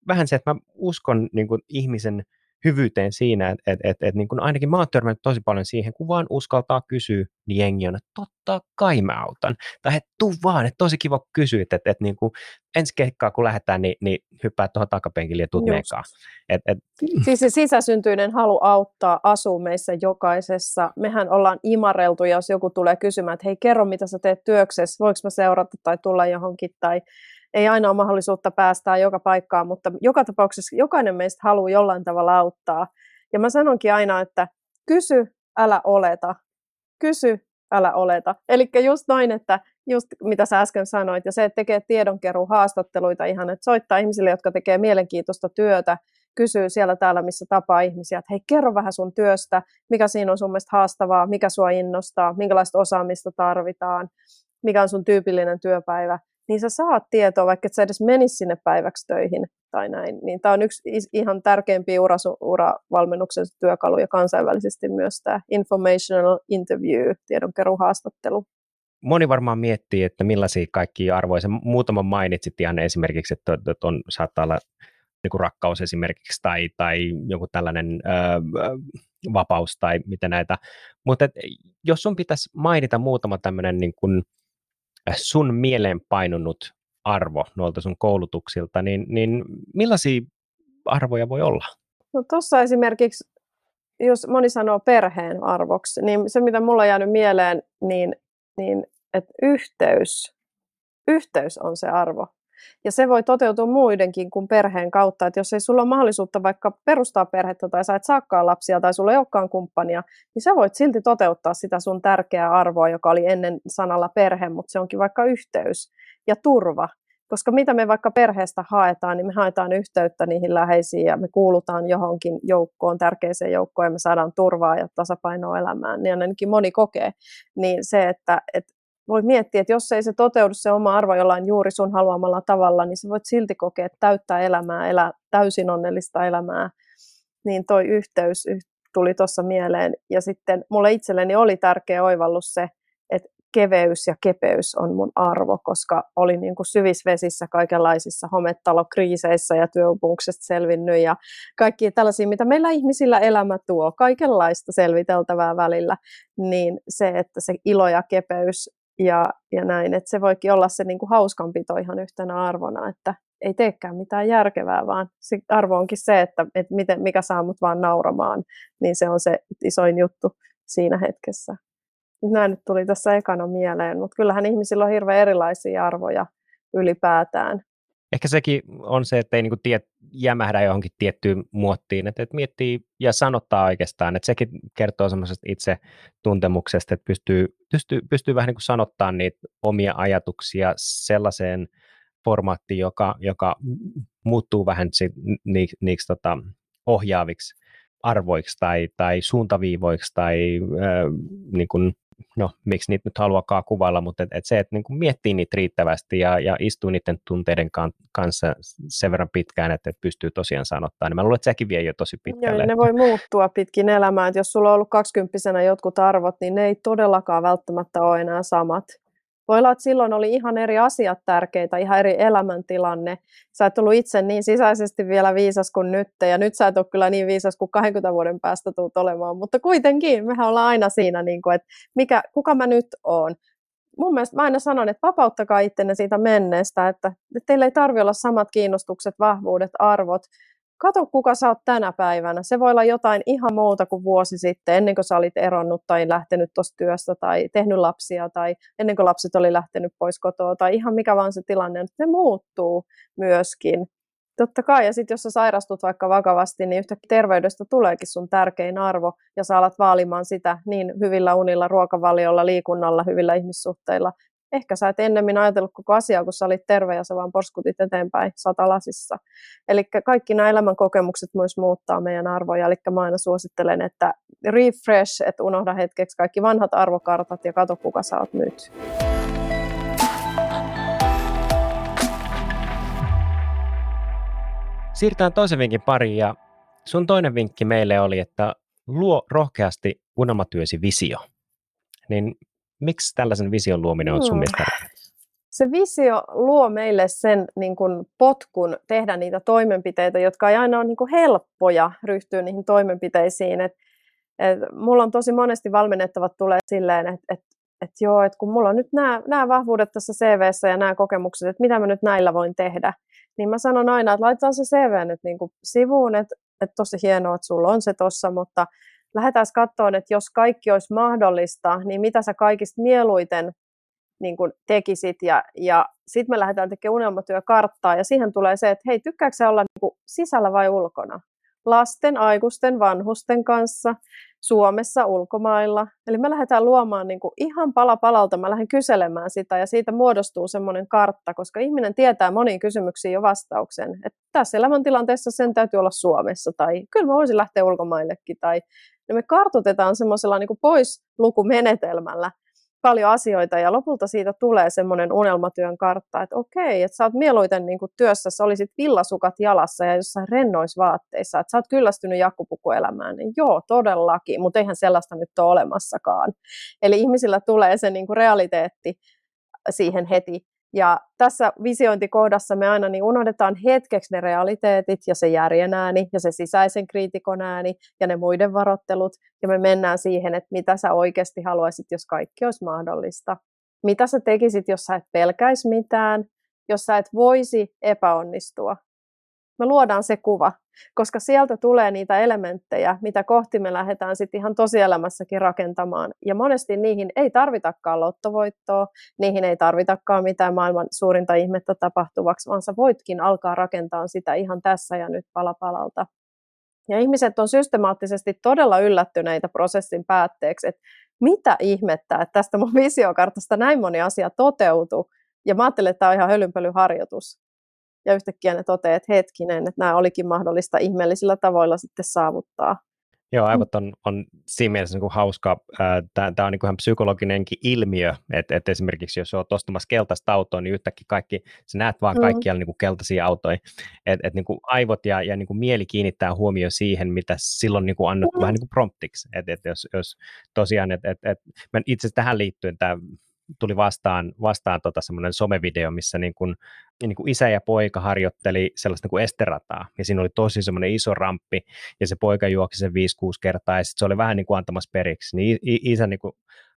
vähän se, että mä uskon niin kuin ihmisen hyvyyteen siinä, että et, et, et, niin kuin ainakin mä oon törmännyt tosi paljon siihen, kun vaan uskaltaa kysyä, niin jengi on, että totta kai mä autan. Tai että tuu vaan, että tosi kiva kun kysyit, että, että niin kuin ensi keikkaa kun lähdetään, niin, niin hyppää tuohon takapenkille ja tuut mekaan. Et, et. Siis se sisäsyntyinen halu auttaa asuu meissä jokaisessa. Mehän ollaan imareltu, jos joku tulee kysymään, että hei kerro mitä sä teet työksessä, voiko mä seurata tai tulla johonkin tai ei aina ole mahdollisuutta päästää joka paikkaan, mutta joka tapauksessa jokainen meistä haluaa jollain tavalla auttaa. Ja mä sanonkin aina, että kysy, älä oleta. Kysy, älä oleta. Eli just noin, että just mitä sä äsken sanoit, ja se, että tekee tiedonkeru haastatteluita ihan, että soittaa ihmisille, jotka tekee mielenkiintoista työtä, kysyy siellä täällä, missä tapaa ihmisiä, että hei, kerro vähän sun työstä, mikä siinä on sun mielestä haastavaa, mikä sua innostaa, minkälaista osaamista tarvitaan, mikä on sun tyypillinen työpäivä, niin sä saat tietoa, vaikka et sä edes menisi sinne päiväksi töihin tai näin. Niin tämä on yksi ihan tärkeimpiä ura, uravalmennuksen työkaluja kansainvälisesti myös tämä informational interview, tiedonkeruhaastattelu moni varmaan miettii, että millaisia kaikkia arvoja. muutaman mainitsit ihan esimerkiksi, että, että on, saattaa olla niin kuin rakkaus esimerkiksi tai, tai joku tällainen ö, vapaus tai mitä näitä. Mutta jos sun pitäisi mainita muutama tämmöinen niin kuin sun mieleen painunut arvo noilta sun koulutuksilta, niin, niin millaisia arvoja voi olla? No tuossa esimerkiksi, jos moni sanoo perheen arvoksi, niin se mitä mulla on jäänyt mieleen, niin niin että yhteys, yhteys on se arvo. Ja se voi toteutua muidenkin kuin perheen kautta, että jos ei sulla ole mahdollisuutta vaikka perustaa perhettä tai sä et saakaan lapsia tai sulla ei olekaan kumppania, niin sä voit silti toteuttaa sitä sun tärkeää arvoa, joka oli ennen sanalla perhe, mutta se onkin vaikka yhteys ja turva. Koska mitä me vaikka perheestä haetaan, niin me haetaan yhteyttä niihin läheisiin ja me kuulutaan johonkin joukkoon, tärkeiseen joukkoon ja me saadaan turvaa ja tasapainoa elämään. Niin ainakin moni kokee. Niin se, että, että voi miettiä, että jos ei se toteudu se oma arvo jollain juuri sun haluamalla tavalla, niin sä voit silti kokea, että täyttää elämää, elää täysin onnellista elämää. Niin toi yhteys tuli tuossa mieleen. Ja sitten mulle itselleni oli tärkeä oivallus se, että keveys ja kepeys on mun arvo, koska olin niin kuin syvisvesissä kaikenlaisissa hometalokriiseissä ja työuupumuksesta selvinnyt ja kaikki tällaisia, mitä meillä ihmisillä elämä tuo, kaikenlaista selviteltävää välillä, niin se, että se ilo ja kepeys ja, ja näin, että se voikin olla se niin kuin hauskanpito ihan yhtenä arvona, että ei teekään mitään järkevää, vaan se arvo onkin se, että, että miten, mikä saa mut vaan nauramaan, niin se on se isoin juttu siinä hetkessä. Nämä nyt tuli tässä ekana mieleen, mutta kyllähän ihmisillä on hirveän erilaisia arvoja ylipäätään. Ehkä sekin on se, että ei niin tiet, jämähdä johonkin tiettyyn muottiin, että, että miettii ja sanottaa oikeastaan, että sekin kertoo semmoisesta itse tuntemuksesta, että pystyy, pystyy, pystyy vähän niin kuin sanottaa niitä omia ajatuksia sellaiseen formaattiin, joka, joka muuttuu vähän ni, niiksi tota, ohjaaviksi arvoiksi tai, tai suuntaviivoiksi tai äh, niin kuin no miksi niitä nyt haluakaan kuvailla, mutta et, et se, että niin miettii niitä riittävästi ja, ja istuu niiden tunteiden kan, kanssa sen verran pitkään, että et pystyy tosiaan sanottaa, niin mä luulen, että sekin vie jo tosi pitkälle. Joo, ne voi muuttua pitkin elämää, että jos sulla on ollut kaksikymppisenä jotkut arvot, niin ne ei todellakaan välttämättä ole enää samat. Voi olla, että silloin oli ihan eri asiat tärkeitä, ihan eri elämäntilanne. Sä et ollut itse niin sisäisesti vielä viisas kuin nyt, ja nyt sä et ole kyllä niin viisas kuin 20 vuoden päästä tuut olemaan, mutta kuitenkin mehän ollaan aina siinä, niin kuin, että mikä, kuka mä nyt oon. Mun mielestä mä aina sanon, että vapauttakaa ittenne siitä menneestä, että teillä ei tarvitse olla samat kiinnostukset, vahvuudet, arvot, kato kuka sä oot tänä päivänä. Se voi olla jotain ihan muuta kuin vuosi sitten, ennen kuin sä olit eronnut tai lähtenyt tuosta työstä tai tehnyt lapsia tai ennen kuin lapset oli lähtenyt pois kotoa tai ihan mikä vaan se tilanne on. Ne muuttuu myöskin. Totta kai, ja sitten jos sä sairastut vaikka vakavasti, niin yhtäkkiä terveydestä tuleekin sun tärkein arvo, ja sä alat vaalimaan sitä niin hyvillä unilla, ruokavaliolla, liikunnalla, hyvillä ihmissuhteilla, ehkä sä et ennemmin ajatellut koko asiaa, kun sä olit terve ja sä vaan porskutit eteenpäin satalasissa. Eli kaikki nämä elämän kokemukset myös muuttaa meidän arvoja, eli mä aina suosittelen, että refresh, että unohda hetkeksi kaikki vanhat arvokartat ja kato kuka sä oot nyt. Siirrytään toisen vinkin pariin ja sun toinen vinkki meille oli, että luo rohkeasti unelmatyösi visio. Niin miksi tällaisen vision luominen on sun hmm. mielestä Se visio luo meille sen niin kuin potkun tehdä niitä toimenpiteitä, jotka ei aina ole niin kuin helppoja ryhtyä niihin toimenpiteisiin. Et, et, mulla on tosi monesti valmennettavat tulee silleen, että et, et joo, että kun mulla on nyt nämä, vahvuudet tässä CVssä ja nämä kokemukset, että mitä mä nyt näillä voin tehdä, niin mä sanon aina, että laitetaan se CV nyt niin kuin sivuun, että, että tosi hienoa, että sulla on se tossa, mutta lähdetään katsomaan, että jos kaikki olisi mahdollista, niin mitä sä kaikista mieluiten niin kuin tekisit ja, ja sitten me lähdetään tekemään unelmatyökarttaa ja siihen tulee se, että hei, tykkääkö olla niin kuin sisällä vai ulkona? Lasten, aikuisten, vanhusten kanssa, Suomessa, ulkomailla. Eli me lähdetään luomaan niin kuin ihan pala palalta, mä lähden kyselemään sitä ja siitä muodostuu semmoinen kartta, koska ihminen tietää moniin kysymyksiin jo vastauksen. Että tässä elämäntilanteessa sen täytyy olla Suomessa tai kyllä mä voisin lähteä ulkomaillekin. Tai, niin me kartoitetaan semmoisella niin pois lukumenetelmällä paljon asioita ja lopulta siitä tulee semmoinen unelmatyön kartta, että okei, että sä oot mieluiten niin kuin työssä, sä olisit villasukat jalassa ja jossain rennoisvaatteissa, että sä oot kyllästynyt jakkupukuelämään, niin joo, todellakin, mutta eihän sellaista nyt ole olemassakaan. Eli ihmisillä tulee se niin kuin realiteetti siihen heti ja tässä visiointikohdassa me aina niin unohdetaan hetkeksi ne realiteetit ja se järjen ääni ja se sisäisen kriitikon ääni ja ne muiden varottelut. Ja me mennään siihen, että mitä sä oikeasti haluaisit, jos kaikki olisi mahdollista. Mitä sä tekisit, jos sä et pelkäisi mitään, jos sä et voisi epäonnistua. Me luodaan se kuva koska sieltä tulee niitä elementtejä, mitä kohti me lähdetään sitten ihan tosielämässäkin rakentamaan. Ja monesti niihin ei tarvitakaan lottovoittoa, niihin ei tarvitakaan mitään maailman suurinta ihmettä tapahtuvaksi, vaan sä voitkin alkaa rakentaa sitä ihan tässä ja nyt pala palalta. Ja ihmiset on systemaattisesti todella yllättyneitä prosessin päätteeksi, että mitä ihmettä, että tästä mun visiokartasta näin moni asia toteutuu. Ja mä ajattelen, että tämä on ihan hölynpölyharjoitus ja yhtäkkiä ne toteaa, että hetkinen, että nämä olikin mahdollista ihmeellisillä tavoilla sitten saavuttaa. Joo, mm. aivot on, on siinä mielessä niin kuin hauska. Tämä on niin kuin ihan psykologinenkin ilmiö, että, että esimerkiksi jos olet ostamassa keltaista autoa, niin yhtäkkiä kaikki, sä näet vaan mm. kaikkialla niin kuin keltaisia autoja. Että et, niin kuin aivot ja, ja niin kuin mieli kiinnittää huomio siihen, mitä silloin niin kuin annettu mm. vähän niin kuin promptiksi. Että et jos, jos tosiaan, että et, et, itse asiassa tähän liittyen tämä tuli vastaan, vastaan tota semmoinen somevideo, missä niin kuin, niin kuin isä ja poika harjoitteli sellaista niin kuin esterataa, ja siinä oli tosi semmoinen iso ramppi, ja se poika juoksi sen 5-6 kertaa, ja sitten se oli vähän niin kuin antamassa periksi, niin isä niin kuin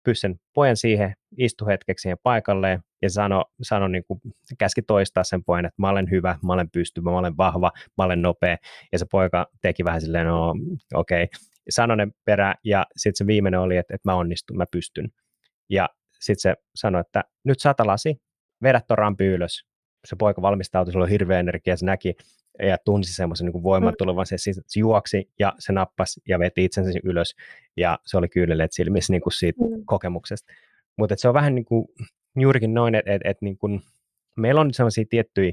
pyssen pojan siihen, istui hetkeksi siihen paikalleen, ja sano, sano niin kuin, käski toistaa sen pojan, että mä olen hyvä, mä olen pystyvä, mä olen vahva, mä olen nopea, ja se poika teki vähän silleen, no okei, okay. sanoi ne perä, ja sitten se viimeinen oli, että, että mä onnistun, mä pystyn. Ja sitten se sanoi, että nyt satalasi, vedä tuon rampi ylös. Se poika valmistautui, sillä oli hirveä energia, se näki ja tunsi semmoisen niin voiman mm. tulevan, se, se juoksi ja se nappasi ja veti itsensä ylös ja se oli kyyneleet silmissä niin kuin siitä mm. kokemuksesta. Mutta se on vähän niin kuin, juurikin noin, että et, et, niin kuin, meillä on sellaisia tiettyjä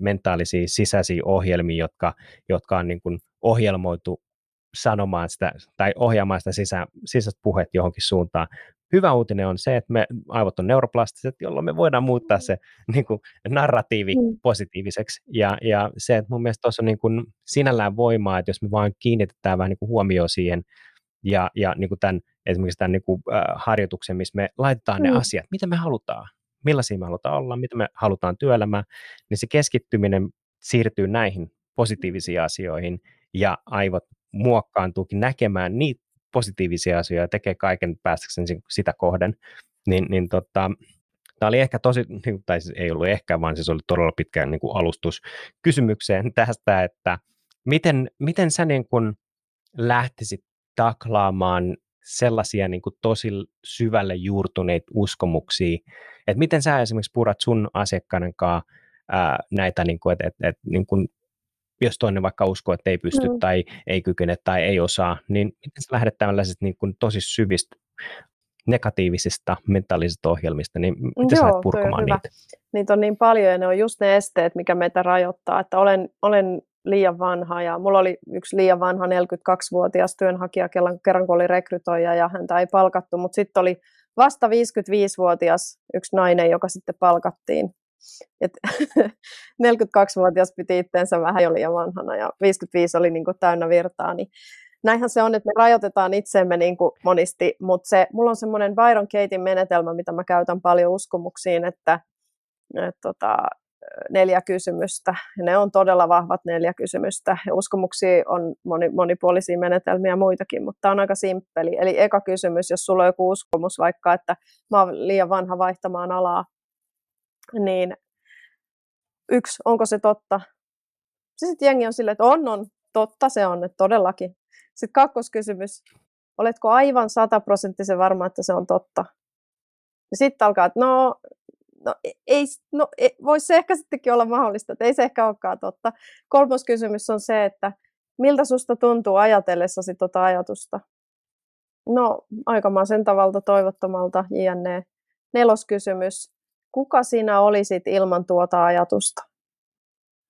mentaalisia sisäisiä ohjelmia, jotka, jotka on niin kuin ohjelmoitu sanomaan sitä tai ohjaamaan sitä sisä, sisäistä puhetta johonkin suuntaan, hyvä uutinen on se, että me aivot on neuroplastiset, jolloin me voidaan muuttaa se niin kuin, narratiivi mm. positiiviseksi. Ja, ja se, että mun mielestä tuossa on niin kuin, sinällään voimaa, että jos me vaan kiinnitetään vähän niin kuin huomioon siihen, ja, ja niin kuin tämän, esimerkiksi tämän niin kuin, äh, harjoituksen, missä me laitetaan mm. ne asiat, mitä me halutaan, millaisia me halutaan olla, mitä me halutaan työelämään, niin se keskittyminen siirtyy näihin positiivisiin asioihin, ja aivot muokkaantuukin näkemään niitä positiivisia asioita ja tekee kaiken päästäkseen sitä kohden, niin, niin tota, tämä oli ehkä tosi, niin tai siis ei ollut ehkä, vaan siis oli todella pitkä niin kuin alustus kysymykseen tästä, että miten, miten sä niin kuin lähtisit taklaamaan sellaisia niin kuin tosi syvälle juurtuneita uskomuksia, että miten sä esimerkiksi purat sun asiakkaiden kanssa ää, näitä, niin kuin, että, että, että niin kuin jos toinen vaikka uskoo, että ei pysty mm. tai ei kykene tai ei osaa, niin miten sä lähdet tällaisista niin kuin tosi syvistä negatiivisista mentaalisista ohjelmista, niin miten Joo, sä purkamaan niitä? Niitä on niin paljon ja ne on just ne esteet, mikä meitä rajoittaa, että olen, olen liian vanha ja mulla oli yksi liian vanha 42-vuotias työnhakija kerran, kerran kun oli rekrytoija ja häntä ei palkattu, mutta sitten oli vasta 55-vuotias yksi nainen, joka sitten palkattiin et 42-vuotias piti itteensä vähän jo liian vanhana ja 55 oli niin kuin täynnä virtaa, niin näinhän se on, että me rajoitetaan itseemme niin kuin monisti, mutta se, mulla on semmoinen Byron Katein menetelmä, mitä mä käytän paljon uskomuksiin, että et, tota, neljä kysymystä. Ne on todella vahvat neljä kysymystä. Ja uskomuksia on moni, monipuolisia menetelmiä muitakin, mutta tämä on aika simppeli. Eli eka kysymys, jos sulla on joku uskomus vaikka, että mä oon liian vanha vaihtamaan alaa, niin yksi, onko se totta? Sitten jengi on silleen, että on, on, totta se on, että todellakin. Sitten kakkoskysymys, oletko aivan sataprosenttisen varma, että se on totta? Ja sitten alkaa, että no, no, e, ei, no ei, voisi se ehkä sittenkin olla mahdollista, että ei se ehkä olekaan totta. Kolmas kysymys on se, että miltä susta tuntuu ajatellessasi tuota ajatusta? No, sen tavalta toivottomalta, JNE. Neloskysymys. Kuka sinä olisit ilman tuota ajatusta?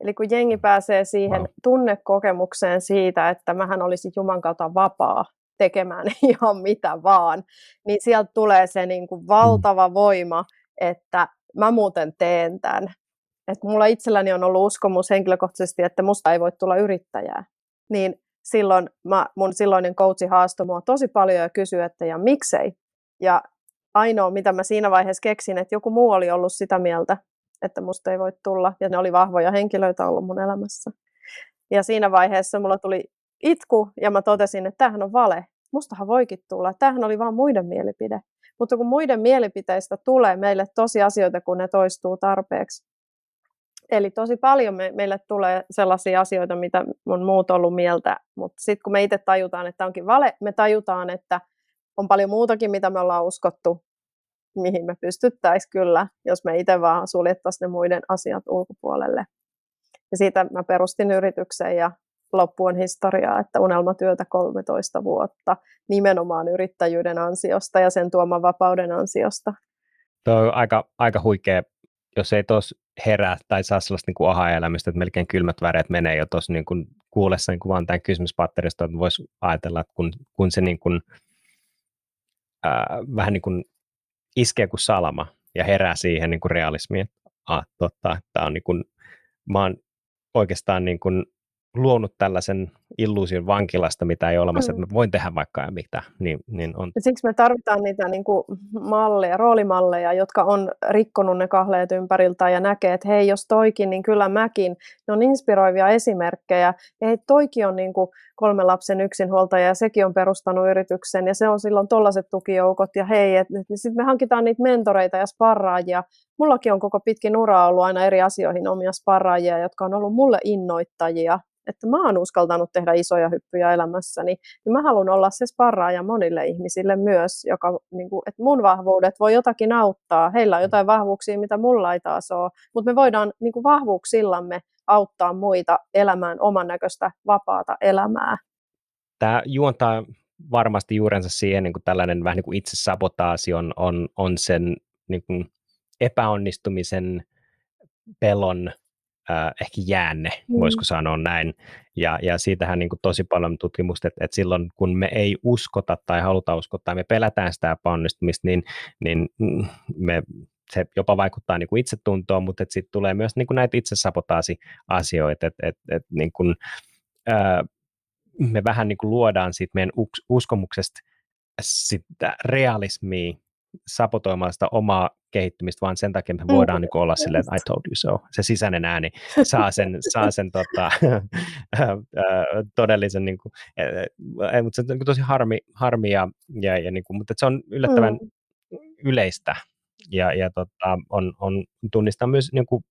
Eli kun jengi pääsee siihen wow. tunnekokemukseen siitä, että mähän olisin Juman kautta vapaa tekemään ihan mitä vaan, niin sieltä tulee se niin kuin valtava voima, että mä muuten teen tämän. Et mulla itselläni on ollut uskomus henkilökohtaisesti, että musta ei voi tulla yrittäjää. Niin silloin mä, mun silloinen coachi haastoi mua tosi paljon ja kysyi, että ja miksei. Ja ainoa, mitä mä siinä vaiheessa keksin, että joku muu oli ollut sitä mieltä, että musta ei voi tulla. Ja ne oli vahvoja henkilöitä ollut mun elämässä. Ja siinä vaiheessa mulla tuli itku ja mä totesin, että tämähän on vale. Mustahan voikin tulla. Tämähän oli vain muiden mielipide. Mutta kun muiden mielipiteistä tulee meille tosi asioita, kun ne toistuu tarpeeksi. Eli tosi paljon me, meille tulee sellaisia asioita, mitä on muut ollut mieltä, mutta sitten kun me itse tajutaan, että onkin vale, me tajutaan, että on paljon muutakin, mitä me ollaan uskottu, mihin me pystyttäisiin kyllä, jos me itse vaan suljettaisiin ne muiden asiat ulkopuolelle. Ja siitä mä perustin yrityksen ja loppu on historiaa, että unelmatyötä 13 vuotta nimenomaan yrittäjyyden ansiosta ja sen tuoman vapauden ansiosta. Tuo on aika, aika huikea, jos ei tuossa herää tai saa sellaista niin aha-elämystä, että melkein kylmät väreet menee jo tuossa niin kuin kuullessa niin kuin vaan tämän kysymyspatterista, että voisi ajatella, että kun, kun se niin kuin, ää, vähän niin kuin iskee kuin salama ja herää siihen niin kuin realismiin, että ah, totta, että on niin kuin, mä oon oikeastaan niin kuin luonut tällaisen illuusion vankilasta, mitä ei ole olemassa, mm. että mä voin tehdä vaikka ja mitä. Niin, niin on. Siksi me tarvitaan niitä niin kuin malleja, roolimalleja, jotka on rikkonut ne kahleet ympäriltä ja näkee, että hei, jos toikin, niin kyllä mäkin. Ne on inspiroivia esimerkkejä. Ja hei, toikin on niin kuin kolmen lapsen yksinhuoltaja ja sekin on perustanut yrityksen ja se on silloin tollaiset tukijoukot ja hei, että et, niin sitten me hankitaan niitä mentoreita ja sparraajia. Mullakin on koko pitkin uraa ollut aina eri asioihin omia sparraajia, jotka on ollut mulle innoittajia että mä oon uskaltanut tehdä isoja hyppyjä elämässäni, niin mä haluan olla se sparraaja monille ihmisille myös, joka, niin kuin, että mun vahvuudet voi jotakin auttaa, heillä on jotain vahvuuksia, mitä mulla ei taas ole, mutta me voidaan niin kuin vahvuuksillamme auttaa muita elämään oman näköistä vapaata elämää. Tämä juontaa varmasti juurensa siihen, niin kuin tällainen vähän niin kuin itsesabotaasi on, on, on sen niin kuin epäonnistumisen pelon äh, ehkä jäänne, mm. voisiko sanoa näin. Ja, ja siitähän niin kuin tosi paljon tutkimusta, että, että silloin kun me ei uskota tai haluta uskota tai me pelätään sitä epäonnistumista, niin, niin me, se jopa vaikuttaa niin kuin itsetuntoon, mutta sitten tulee myös niin kuin näitä itsesabotaasi-asioita, että, että, että niin kuin, ää, me vähän niin kuin luodaan siitä meidän uskomuksesta sitä realismia sapotoimaan sitä omaa kehittymistä, vaan sen takia me voidaan mm. niin olla silleen, että I told you so. Se sisäinen ääni saa sen, saa sen tota, todellisen, niin kuin, mutta se on tosi harmi, harmi ja, ja, ja niin kuin, mutta se on yllättävän mm. yleistä ja, ja tota, on, on tunnistaa myös niin kuin,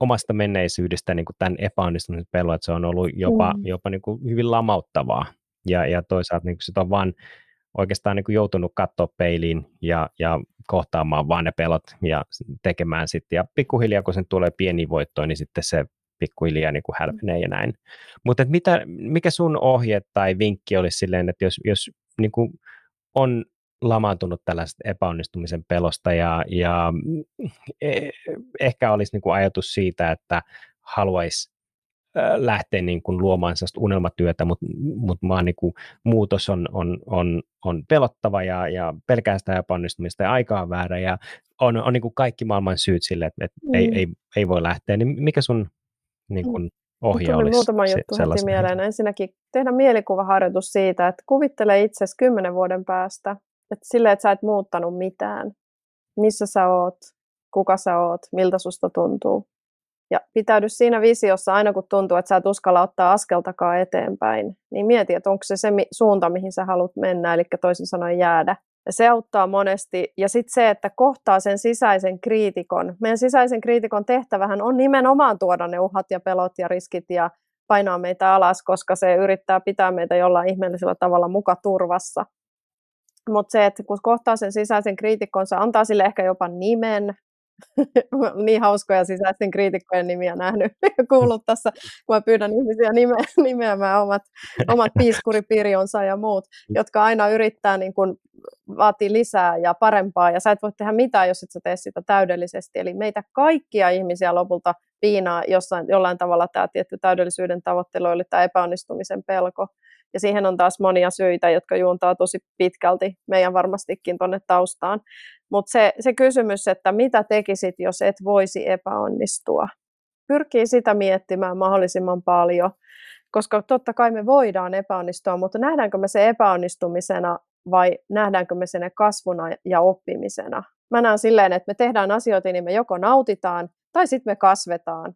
omasta menneisyydestä niin kuin tämän epäonnistumisen pelon, että se on ollut jopa, mm. jopa niin kuin hyvin lamauttavaa. Ja, ja toisaalta niin kuin, on vaan oikeastaan niin kuin joutunut katsoa peiliin ja, ja kohtaamaan vaan ne pelot ja tekemään sitten. Ja pikkuhiljaa, kun sen tulee pieni voitto, niin sitten se pikkuhiljaa niin kuin hälvenee ja näin. Mutta mitä, mikä sun ohje tai vinkki olisi silleen, että jos, jos niin kuin on lamaantunut tällaista epäonnistumisen pelosta ja, ja e, ehkä olisi niin kuin ajatus siitä, että haluaisi lähteä niin kuin luomaan sellaista unelmatyötä, mutta mut niin kuin, muutos on, on, on, on pelottava ja, ja pelkää sitä epäonnistumista ja aika on väärä ja on, on niin kuin kaikki maailman syyt sille, että, että mm. ei, ei, ei voi lähteä. Niin mikä sun niin kuin, ohje Tuli olisi muutama juttu heti mieleen. Ensinnäkin tehdä mielikuvaharjoitus siitä, että kuvittele itsesi kymmenen vuoden päästä, että sille, että sä et muuttanut mitään. Missä sä oot, kuka sä oot, miltä susta tuntuu. Ja pitäydy siinä visiossa aina, kun tuntuu, että sä et uskalla ottaa askeltakaan eteenpäin, niin mieti, että onko se se suunta, mihin sä haluat mennä, eli toisin sanoen jäädä. Ja se auttaa monesti. Ja sitten se, että kohtaa sen sisäisen kriitikon. Meidän sisäisen kriitikon tehtävähän on nimenomaan tuoda ne uhat ja pelot ja riskit ja painaa meitä alas, koska se yrittää pitää meitä jollain ihmeellisellä tavalla muka turvassa. Mutta se, että kun kohtaa sen sisäisen kriitikon, se antaa sille ehkä jopa nimen, niin hauskoja sisäisten kriitikkojen nimiä nähnyt ja kuullut tässä, kun mä pyydän ihmisiä nime, nimeämään omat, omat piiskuripiirionsa ja muut, jotka aina yrittää niin kuin, vaatii lisää ja parempaa, ja sä et voi tehdä mitään, jos et sä tee sitä täydellisesti. Eli meitä kaikkia ihmisiä lopulta piinaa jossain, jollain tavalla tämä tietty täydellisyyden tavoittelu, eli tämä epäonnistumisen pelko. Ja siihen on taas monia syitä, jotka juontaa tosi pitkälti meidän varmastikin tuonne taustaan. Mutta se, se kysymys, että mitä tekisit, jos et voisi epäonnistua, pyrkii sitä miettimään mahdollisimman paljon, koska totta kai me voidaan epäonnistua, mutta nähdäänkö me se epäonnistumisena vai nähdäänkö me sen kasvuna ja oppimisena? Mä näen silleen, että me tehdään asioita, niin me joko nautitaan tai sitten me kasvetaan.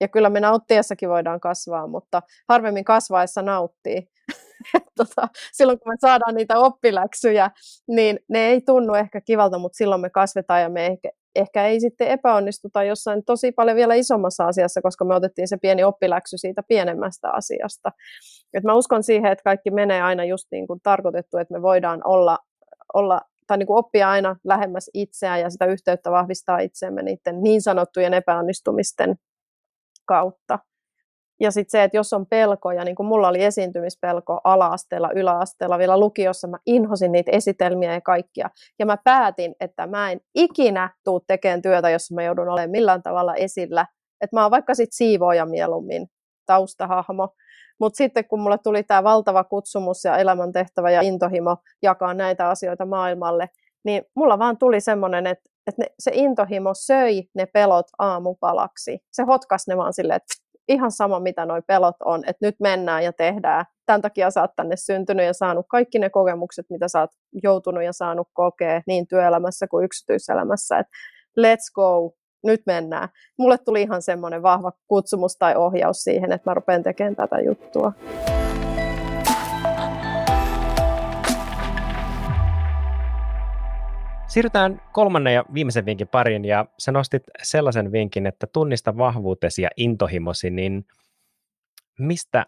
Ja kyllä me nauttiessakin voidaan kasvaa, mutta harvemmin kasvaessa nauttii. tota, silloin kun me saadaan niitä oppiläksyjä, niin ne ei tunnu ehkä kivalta, mutta silloin me kasvetaan ja me ehkä, ehkä ei sitten epäonnistuta jossain tosi paljon vielä isommassa asiassa, koska me otettiin se pieni oppiläksy siitä pienemmästä asiasta. Et mä uskon siihen, että kaikki menee aina just niin kuin tarkoitettu, että me voidaan olla, olla tai niin kuin oppia aina lähemmäs itseään ja sitä yhteyttä vahvistaa itseämme niiden niin sanottujen epäonnistumisten kautta. Ja sitten se, että jos on pelkoja, niin kuin mulla oli esiintymispelko ala-asteella, yläasteella, vielä lukiossa, mä inhosin niitä esitelmiä ja kaikkia. Ja mä päätin, että mä en ikinä tuu tekemään työtä, jossa mä joudun olemaan millään tavalla esillä. Että mä oon vaikka sitten siivooja mieluummin, taustahahmo. Mutta sitten kun mulle tuli tämä valtava kutsumus ja elämäntehtävä ja intohimo jakaa näitä asioita maailmalle, niin mulla vaan tuli semmoinen, että, että ne, se intohimo söi ne pelot aamupalaksi. Se hotkas ne vaan silleen, että ihan sama mitä noi pelot on, että nyt mennään ja tehdään. Tämän takia sä oot tänne syntynyt ja saanut kaikki ne kokemukset, mitä sä oot joutunut ja saanut kokea niin työelämässä kuin yksityiselämässä, että let's go, nyt mennään. Mulle tuli ihan semmoinen vahva kutsumus tai ohjaus siihen, että mä rupean tekemään tätä juttua. Siirrytään kolmannen ja viimeisen vinkin pariin, ja sä nostit sellaisen vinkin, että tunnista vahvuutesi ja intohimosi, niin mistä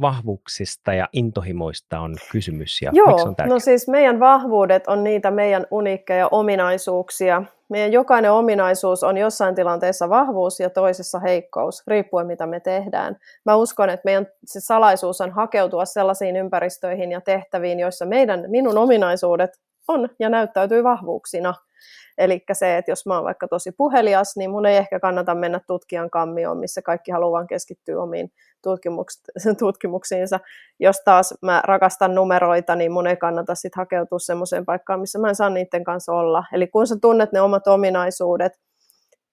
vahvuuksista ja intohimoista on kysymys ja Joo, miksi on no siis meidän vahvuudet on niitä meidän uniikkeja ominaisuuksia. Meidän jokainen ominaisuus on jossain tilanteessa vahvuus ja toisessa heikkous, riippuen mitä me tehdään. Mä uskon, että meidän se salaisuus on hakeutua sellaisiin ympäristöihin ja tehtäviin, joissa meidän, minun ominaisuudet on ja näyttäytyy vahvuuksiina. Eli se, että jos mä oon vaikka tosi puhelias, niin mun ei ehkä kannata mennä tutkijan kammioon, missä kaikki haluaa keskittyä omiin tutkimuksiinsa. Jos taas mä rakastan numeroita, niin mun ei kannata sitten hakeutua semmoiseen paikkaan, missä mä en saa niiden kanssa olla. Eli kun sä tunnet ne omat ominaisuudet,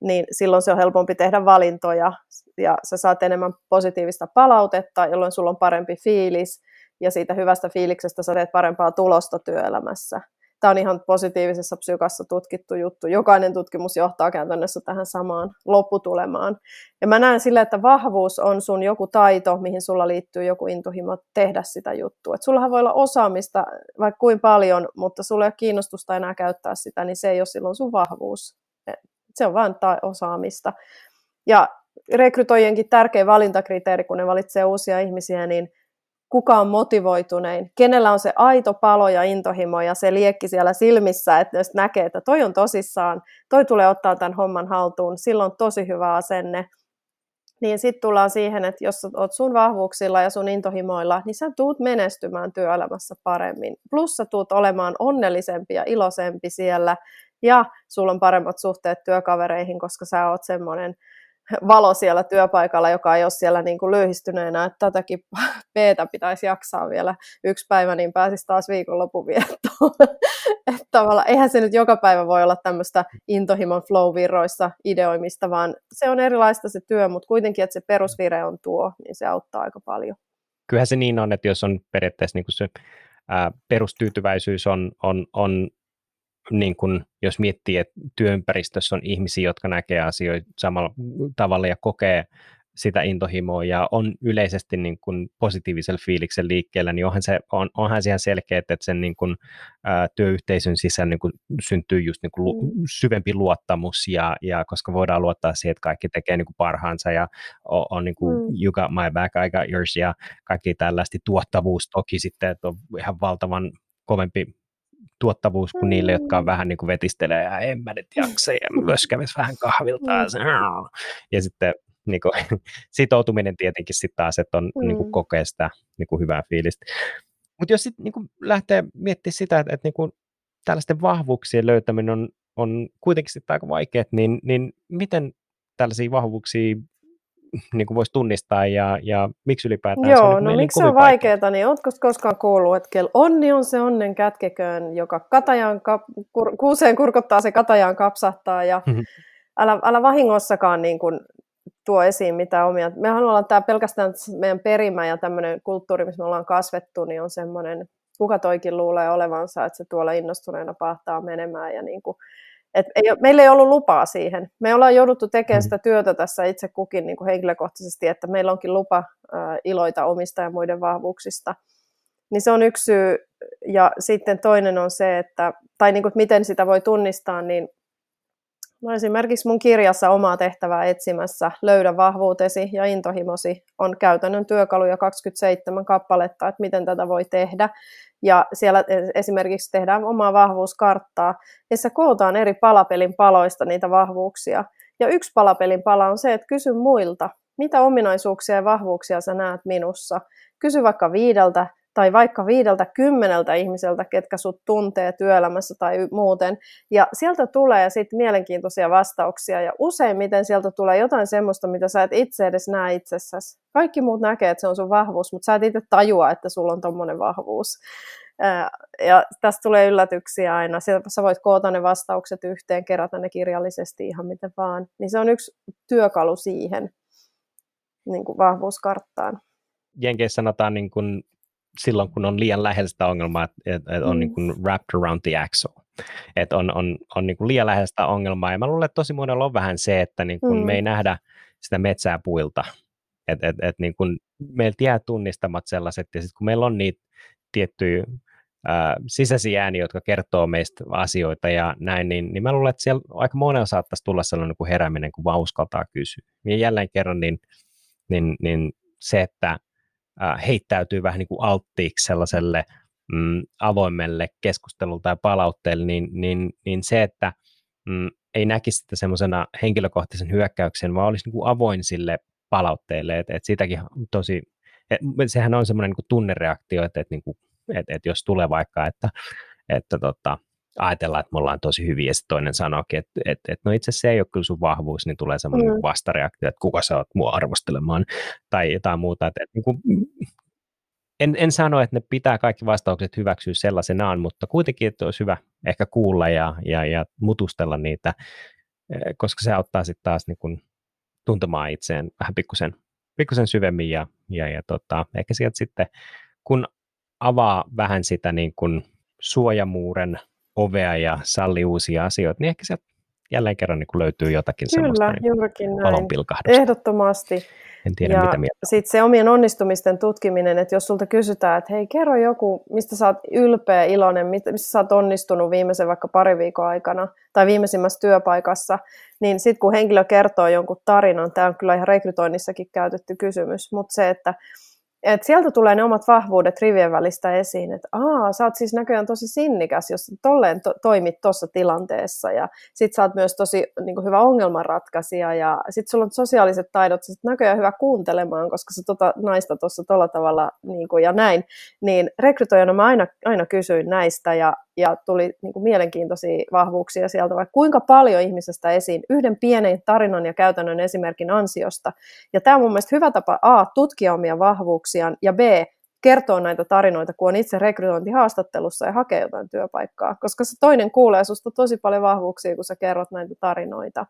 niin silloin se on helpompi tehdä valintoja ja sä saat enemmän positiivista palautetta, jolloin sulla on parempi fiilis ja siitä hyvästä fiiliksestä sä teet parempaa tulosta työelämässä tämä on ihan positiivisessa psykassa tutkittu juttu. Jokainen tutkimus johtaa käytännössä tähän samaan lopputulemaan. Ja mä näen sille, että vahvuus on sun joku taito, mihin sulla liittyy joku intohimo tehdä sitä juttua. Et sullahan voi olla osaamista vaikka kuin paljon, mutta sulla ei ole kiinnostusta enää käyttää sitä, niin se ei ole silloin sun vahvuus. Se on vain osaamista. Ja rekrytoijienkin tärkein valintakriteeri, kun ne valitsee uusia ihmisiä, niin kuka on motivoitunein, kenellä on se aito palo ja intohimo ja se liekki siellä silmissä, että jos näkee, että toi on tosissaan, toi tulee ottaa tämän homman haltuun, silloin on tosi hyvä asenne. Niin sitten tullaan siihen, että jos oot sun vahvuuksilla ja sun intohimoilla, niin sä tuut menestymään työelämässä paremmin. Plus sä tuut olemaan onnellisempi ja iloisempi siellä ja sulla on paremmat suhteet työkavereihin, koska sä oot semmoinen valo siellä työpaikalla, joka ei ole siellä niin kuin löyhistyneenä, että tätäkin peetä pitäisi jaksaa vielä yksi päivä, niin pääsisi taas viikonlopun viettoon. että tavallaan, eihän se nyt joka päivä voi olla tämmöistä intohimon flow-virroissa ideoimista, vaan se on erilaista se työ, mutta kuitenkin, että se perusvire on tuo, niin se auttaa aika paljon. Kyllähän se niin on, että jos on periaatteessa niin kuin se ää, perustyytyväisyys on, on, on niin kun, jos miettii, että työympäristössä on ihmisiä, jotka näkee asioita samalla tavalla ja kokee sitä intohimoa ja on yleisesti niin kuin positiivisella fiiliksen liikkeellä, niin onhan, se, on, onhan se ihan selkeä, että sen niin kuin, ä, työyhteisön sisällä niin kuin syntyy just niin kuin lu, mm. syvempi luottamus, ja, ja koska voidaan luottaa siihen, että kaikki tekee niin parhaansa ja on, on niin kuin, mm. you got my back, I got yours, ja kaikki tällaista tuottavuus toki sitten, että on ihan valtavan kovempi tuottavuus kuin niille, jotka on mm. vähän niin kuin vetistelee ja en mä nyt jaksa ja myös kävisi vähän kahvilta. Mm. Ja sitten niin kuin, sitoutuminen tietenkin sitten taas, että on mm. niin kuin, kokee sitä niin kuin, hyvää fiilistä. Mutta jos sitten niin lähtee miettimään sitä, että, että niin kuin, tällaisten vahvuuksien löytäminen on, on kuitenkin sitten aika vaikeaa, niin, niin miten tällaisia vahvuuksia niin kuin voisi tunnistaa ja, ja miksi ylipäätään Joo, se on niin no miksi se on vaikeaa, niin oletko koskaan kuullut, että kel onni on se onnen kätkeköön, joka katajaan kap, kur, kuuseen kurkottaa, se katajaan kapsahtaa ja mm-hmm. älä, älä vahingossakaan niin kuin tuo esiin mitä omia. Mehän ollaan tämä pelkästään meidän perimä ja tämmöinen kulttuuri, missä me ollaan kasvettu, niin on semmoinen, kuka toikin luulee olevansa, että se tuolla innostuneena pahtaa menemään ja niin kuin, et ei, meillä ei ollut lupaa siihen. Me ollaan jouduttu tekemään mm. sitä työtä tässä itse kukin niin kuin henkilökohtaisesti, että meillä onkin lupa äh, iloita omista ja muiden vahvuuksista. Niin se on yksi syy. Ja sitten toinen on se, että, tai niin kuin, miten sitä voi tunnistaa, niin No esimerkiksi mun kirjassa omaa tehtävää etsimässä Löydä vahvuutesi ja intohimosi on käytännön työkaluja 27 kappaletta, että miten tätä voi tehdä. Ja siellä esimerkiksi tehdään omaa vahvuuskarttaa, jossa kootaan eri palapelin paloista niitä vahvuuksia. Ja yksi palapelin pala on se, että kysy muilta, mitä ominaisuuksia ja vahvuuksia sä näet minussa. Kysy vaikka viideltä tai vaikka viideltä kymmeneltä ihmiseltä, ketkä sut tuntee työelämässä tai muuten. Ja sieltä tulee sitten mielenkiintoisia vastauksia ja useimmiten sieltä tulee jotain semmoista, mitä sä et itse edes näe itsessäsi. Kaikki muut näkee, että se on sun vahvuus, mutta sä et itse tajua, että sulla on tommonen vahvuus. Ja tästä tulee yllätyksiä aina. Sä voit koota ne vastaukset yhteen, kerätä ne kirjallisesti ihan miten vaan. Niin se on yksi työkalu siihen niin kuin vahvuuskarttaan. Jenkeissä sanotaan niin kuin silloin, kun on liian lähellä sitä ongelmaa, että, että on mm. niin kuin wrapped around the axle. Että on, on, on niin kuin liian lähellä sitä ongelmaa. Ja mä luulen, että tosi monella on vähän se, että niin kuin mm. me ei nähdä sitä metsää puilta. Että et, et niin kuin meiltä jää tunnistamat sellaiset, ja sitten kun meillä on niitä tiettyjä ää, sisäisiä ääniä, jotka kertoo meistä asioita ja näin, niin, niin mä luulen, että siellä aika monella saattaisi tulla sellainen kuin herääminen, kun vaan uskaltaa kysyä. Ja jälleen kerran, niin, niin, niin se, että äh, heittäytyy vähän niin kuin alttiiksi sellaiselle mm, avoimelle keskustelulle tai palautteelle, niin, niin, niin se, että mm, ei näkisi sitä semmoisena henkilökohtaisen hyökkäyksen, vaan olisi niin kuin avoin sille palautteelle, että et sitäkin tosi, et, sehän on semmoinen niin tunnereaktio, että et, niin kuin, et, et jos tulee vaikka, että, että tota, ajatellaan, että me ollaan tosi hyviä, ja sitten toinen sanookin, että, että, että no itse asiassa se ei ole kyllä sun vahvuus, niin tulee semmoinen mm. vastareaktio, että kuka sä oot mua arvostelemaan, tai jotain muuta. Että, että niin kuin, en, en sano, että ne pitää kaikki vastaukset hyväksyä sellaisenaan, mutta kuitenkin, että olisi hyvä ehkä kuulla ja, ja, ja mutustella niitä, eh, koska se auttaa sitten taas niin kuin tuntemaan itseen vähän pikkusen, pikkusen syvemmin ja, ja, ja tota, ehkä sieltä sitten, kun avaa vähän sitä niin kuin suojamuuren ovea ja salli uusia asioita, niin ehkä sieltä jälleen kerran niin löytyy jotakin Kyllä, semmoista niin valonpilkahdusta. Ehdottomasti. En tiedä, ja mitä mieltä. Sitten se omien onnistumisten tutkiminen, että jos sulta kysytään, että hei, kerro joku, mistä sä oot ylpeä, iloinen, missä sä oot onnistunut viimeisen vaikka pari viikon aikana tai viimeisimmässä työpaikassa, niin sitten kun henkilö kertoo jonkun tarinan, tämä on kyllä ihan rekrytoinnissakin käytetty kysymys, mutta se, että et sieltä tulee ne omat vahvuudet rivien välistä esiin, että aa, sä oot siis näköjään tosi sinnikäs, jos tolleen to- toimit tuossa tilanteessa, ja sit sä oot myös tosi niin kuin, hyvä ongelmanratkaisija, ja sit sulla on sosiaaliset taidot, sä näköjään hyvä kuuntelemaan, koska sä tota naista tuossa tolla tavalla, niin kuin, ja näin, niin rekrytoijana mä aina, aina kysyin näistä, ja ja tuli niin kuin mielenkiintoisia vahvuuksia sieltä, vaikka kuinka paljon ihmisestä esiin yhden pienen tarinan ja käytännön esimerkin ansiosta. Ja tämä on mun mielestä hyvä tapa A, tutkia omia vahvuuksiaan ja B, kertoa näitä tarinoita, kun on itse rekrytointihaastattelussa ja hakee jotain työpaikkaa, koska se toinen kuulee susta tosi paljon vahvuuksia, kun sä kerrot näitä tarinoita.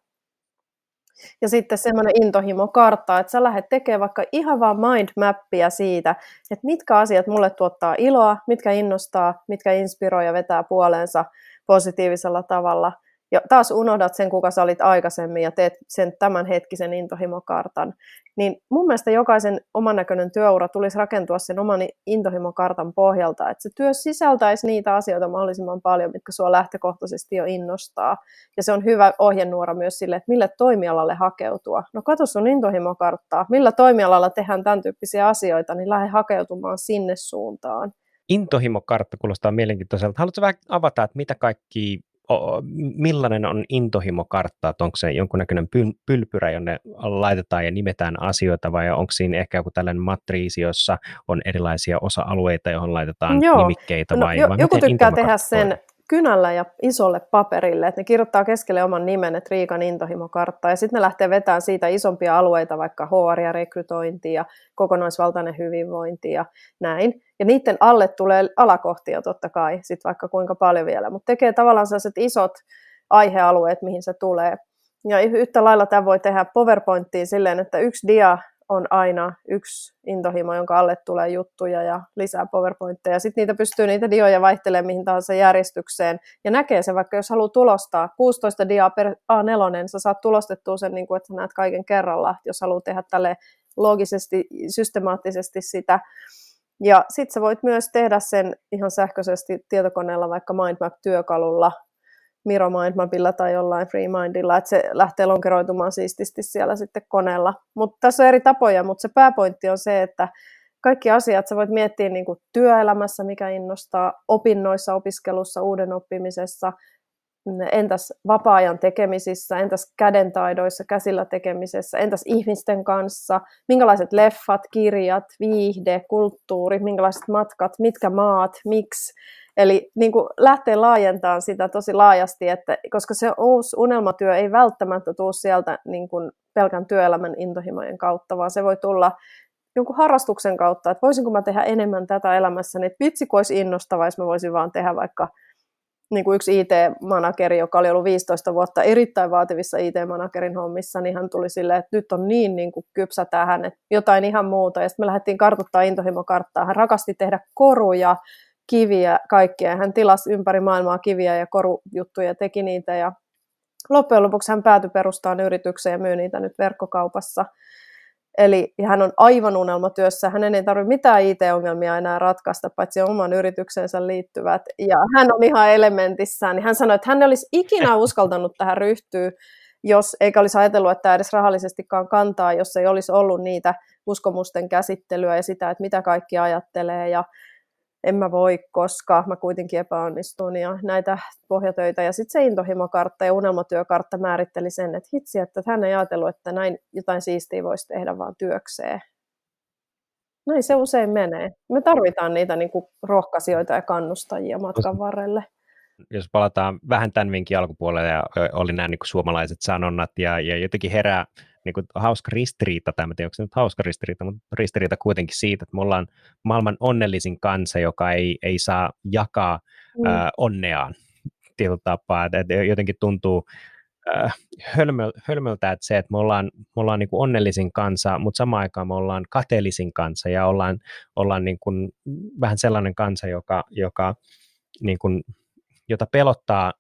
Ja sitten semmoinen intohimo kartta, että sä lähdet tekemään vaikka ihan vaan mindmappia siitä, että mitkä asiat mulle tuottaa iloa, mitkä innostaa, mitkä inspiroi ja vetää puoleensa positiivisella tavalla – ja taas unohdat sen, kuka sä olit aikaisemmin ja teet sen tämänhetkisen intohimokartan, niin mun mielestä jokaisen oman näköinen työura tulisi rakentua sen oman intohimokartan pohjalta, että se työ sisältäisi niitä asioita mahdollisimman paljon, mitkä sua lähtökohtaisesti jo innostaa. Ja se on hyvä ohjenuora myös sille, että mille toimialalle hakeutua. No katso sun intohimokarttaa, millä toimialalla tehdään tämän tyyppisiä asioita, niin lähde hakeutumaan sinne suuntaan. Intohimokartta kuulostaa mielenkiintoiselta. Haluatko vähän avata, että mitä kaikki, millainen on intohimokartta, että onko se jonkunnäköinen pylpyrä, jonne laitetaan ja nimetään asioita, vai onko siinä ehkä joku tällainen matriisi, jossa on erilaisia osa-alueita, johon laitetaan Joo. nimikkeitä, vai, no, vai joku tykkää tehdä sen kynällä ja isolle paperille, että ne kirjoittaa keskelle oman nimen, että Riikan intohimokartta, ja sitten ne lähtee vetämään siitä isompia alueita, vaikka HR ja rekrytointi ja kokonaisvaltainen hyvinvointi ja näin. Ja niiden alle tulee alakohtia totta kai, sitten vaikka kuinka paljon vielä, mutta tekee tavallaan sellaiset isot aihealueet, mihin se tulee. Ja yhtä lailla tämä voi tehdä PowerPointtiin silleen, että yksi dia on aina yksi intohimo, jonka alle tulee juttuja ja lisää PowerPointteja. Sitten niitä pystyy niitä dioja vaihtelemaan mihin tahansa järjestykseen. Ja näkee se, vaikka jos haluaa tulostaa 16 diaa per A4, niin sä saat tulostettua sen, niin kuin, että sä näet kaiken kerralla, jos haluaa tehdä tälle logisesti, systemaattisesti sitä. Ja sitten sä voit myös tehdä sen ihan sähköisesti tietokoneella vaikka MindMap-työkalulla, Miro Mindmapilla tai jollain FreeMindilla, että se lähtee lonkeroitumaan siististi siellä sitten koneella. Mutta tässä on eri tapoja, mutta se pääpointti on se, että kaikki asiat sä voit miettiä niin kuin työelämässä, mikä innostaa, opinnoissa, opiskelussa, uuden oppimisessa, entäs vapaa-ajan tekemisissä, entäs kädentaidoissa, käsillä tekemisessä, entäs ihmisten kanssa, minkälaiset leffat, kirjat, viihde, kulttuuri, minkälaiset matkat, mitkä maat, miksi, Eli niin kuin lähtee laajentamaan sitä tosi laajasti, että, koska se uusi unelmatyö ei välttämättä tule sieltä niin kuin pelkän työelämän intohimojen kautta, vaan se voi tulla jonkun harrastuksen kautta, että voisinko mä tehdä enemmän tätä elämässäni, että vitsi kun olisi innostava, jos mä voisin vaan tehdä vaikka niin kuin yksi IT-manageri, joka oli ollut 15 vuotta erittäin vaativissa IT-managerin hommissa, niin hän tuli silleen, että nyt on niin, niin kuin kypsä tähän, että jotain ihan muuta. Ja sitten me lähdettiin kartoittamaan intohimokarttaa. Hän rakasti tehdä koruja, kiviä kaikkia. Hän tilasi ympäri maailmaa kiviä ja korujuttuja ja teki niitä. Ja loppujen lopuksi hän päätyi perustamaan yrityksen ja myy niitä nyt verkkokaupassa. Eli hän on aivan unelmatyössä. Hänen ei tarvitse mitään IT-ongelmia enää ratkaista, paitsi oman yrityksensä liittyvät. Ja hän on ihan elementissään. Niin hän sanoi, että hän olisi ikinä uskaltanut tähän ryhtyä, jos eikä olisi ajatellut, että edes rahallisestikaan kantaa, jos ei olisi ollut niitä uskomusten käsittelyä ja sitä, että mitä kaikki ajattelee ja en mä voi, koska mä kuitenkin epäonnistun ja näitä pohjatöitä. Ja sitten se intohimokartta ja unelmatyökartta määritteli sen, että hitsi, että hän ei ajatellut, että näin jotain siistiä voisi tehdä vaan työkseen. Näin se usein menee. Me tarvitaan niitä niin kuin rohkaisijoita ja kannustajia matkan varrelle. Jos palataan vähän tämän vinkin alkupuolelle ja oli nämä niin kuin suomalaiset sanonnat ja, ja jotenkin herää niin kuin hauska ristiriita, tai en tiedä, onko se nyt hauska ristiriita, mutta ristiriita kuitenkin siitä, että me ollaan maailman onnellisin kansa, joka ei, ei saa jakaa mm. äh, onneaan tietyllä tapaa, että, että jotenkin tuntuu äh, hölmöl, hölmöltä, että se, että me ollaan, me ollaan niin kuin onnellisin kansa, mutta samaan aikaan me ollaan kateellisin kansa ja ollaan, ollaan niin kuin vähän sellainen kansa, joka, joka niin kuin, jota pelottaa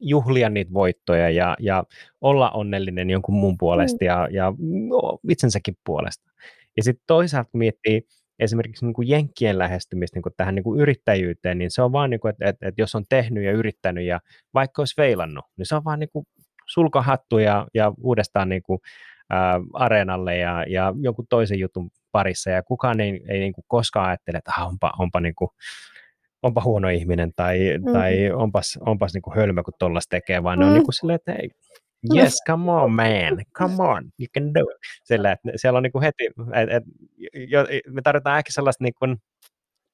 juhlia niitä voittoja ja, ja olla onnellinen jonkun muun puolesta mm. ja, ja no, itsensäkin puolesta. Ja sitten toisaalta miettii esimerkiksi niin kuin jenkkien lähestymistä niin kuin tähän niin kuin yrittäjyyteen, niin se on vaan, niin kuin, että, että, että jos on tehnyt ja yrittänyt ja vaikka olisi veilannut, niin se on vaan niin kuin sulkahattu ja, ja uudestaan niin kuin, ää, areenalle ja, ja jonkun toisen jutun parissa ja kukaan ei, ei niin kuin koskaan ajattele, että ah, onpa, onpa niin kuin, onpa huono ihminen tai, mm. tai onpas, onpas niin kuin hölmö, kun tollaista tekee, vaan mm. ne on mm. niin kuin silleen, että hei, yes, come on man, come on, you can do it. Sillä, että siellä on niin kuin heti, et, et, jo, me tarvitaan ehkä sellaista niin kuin,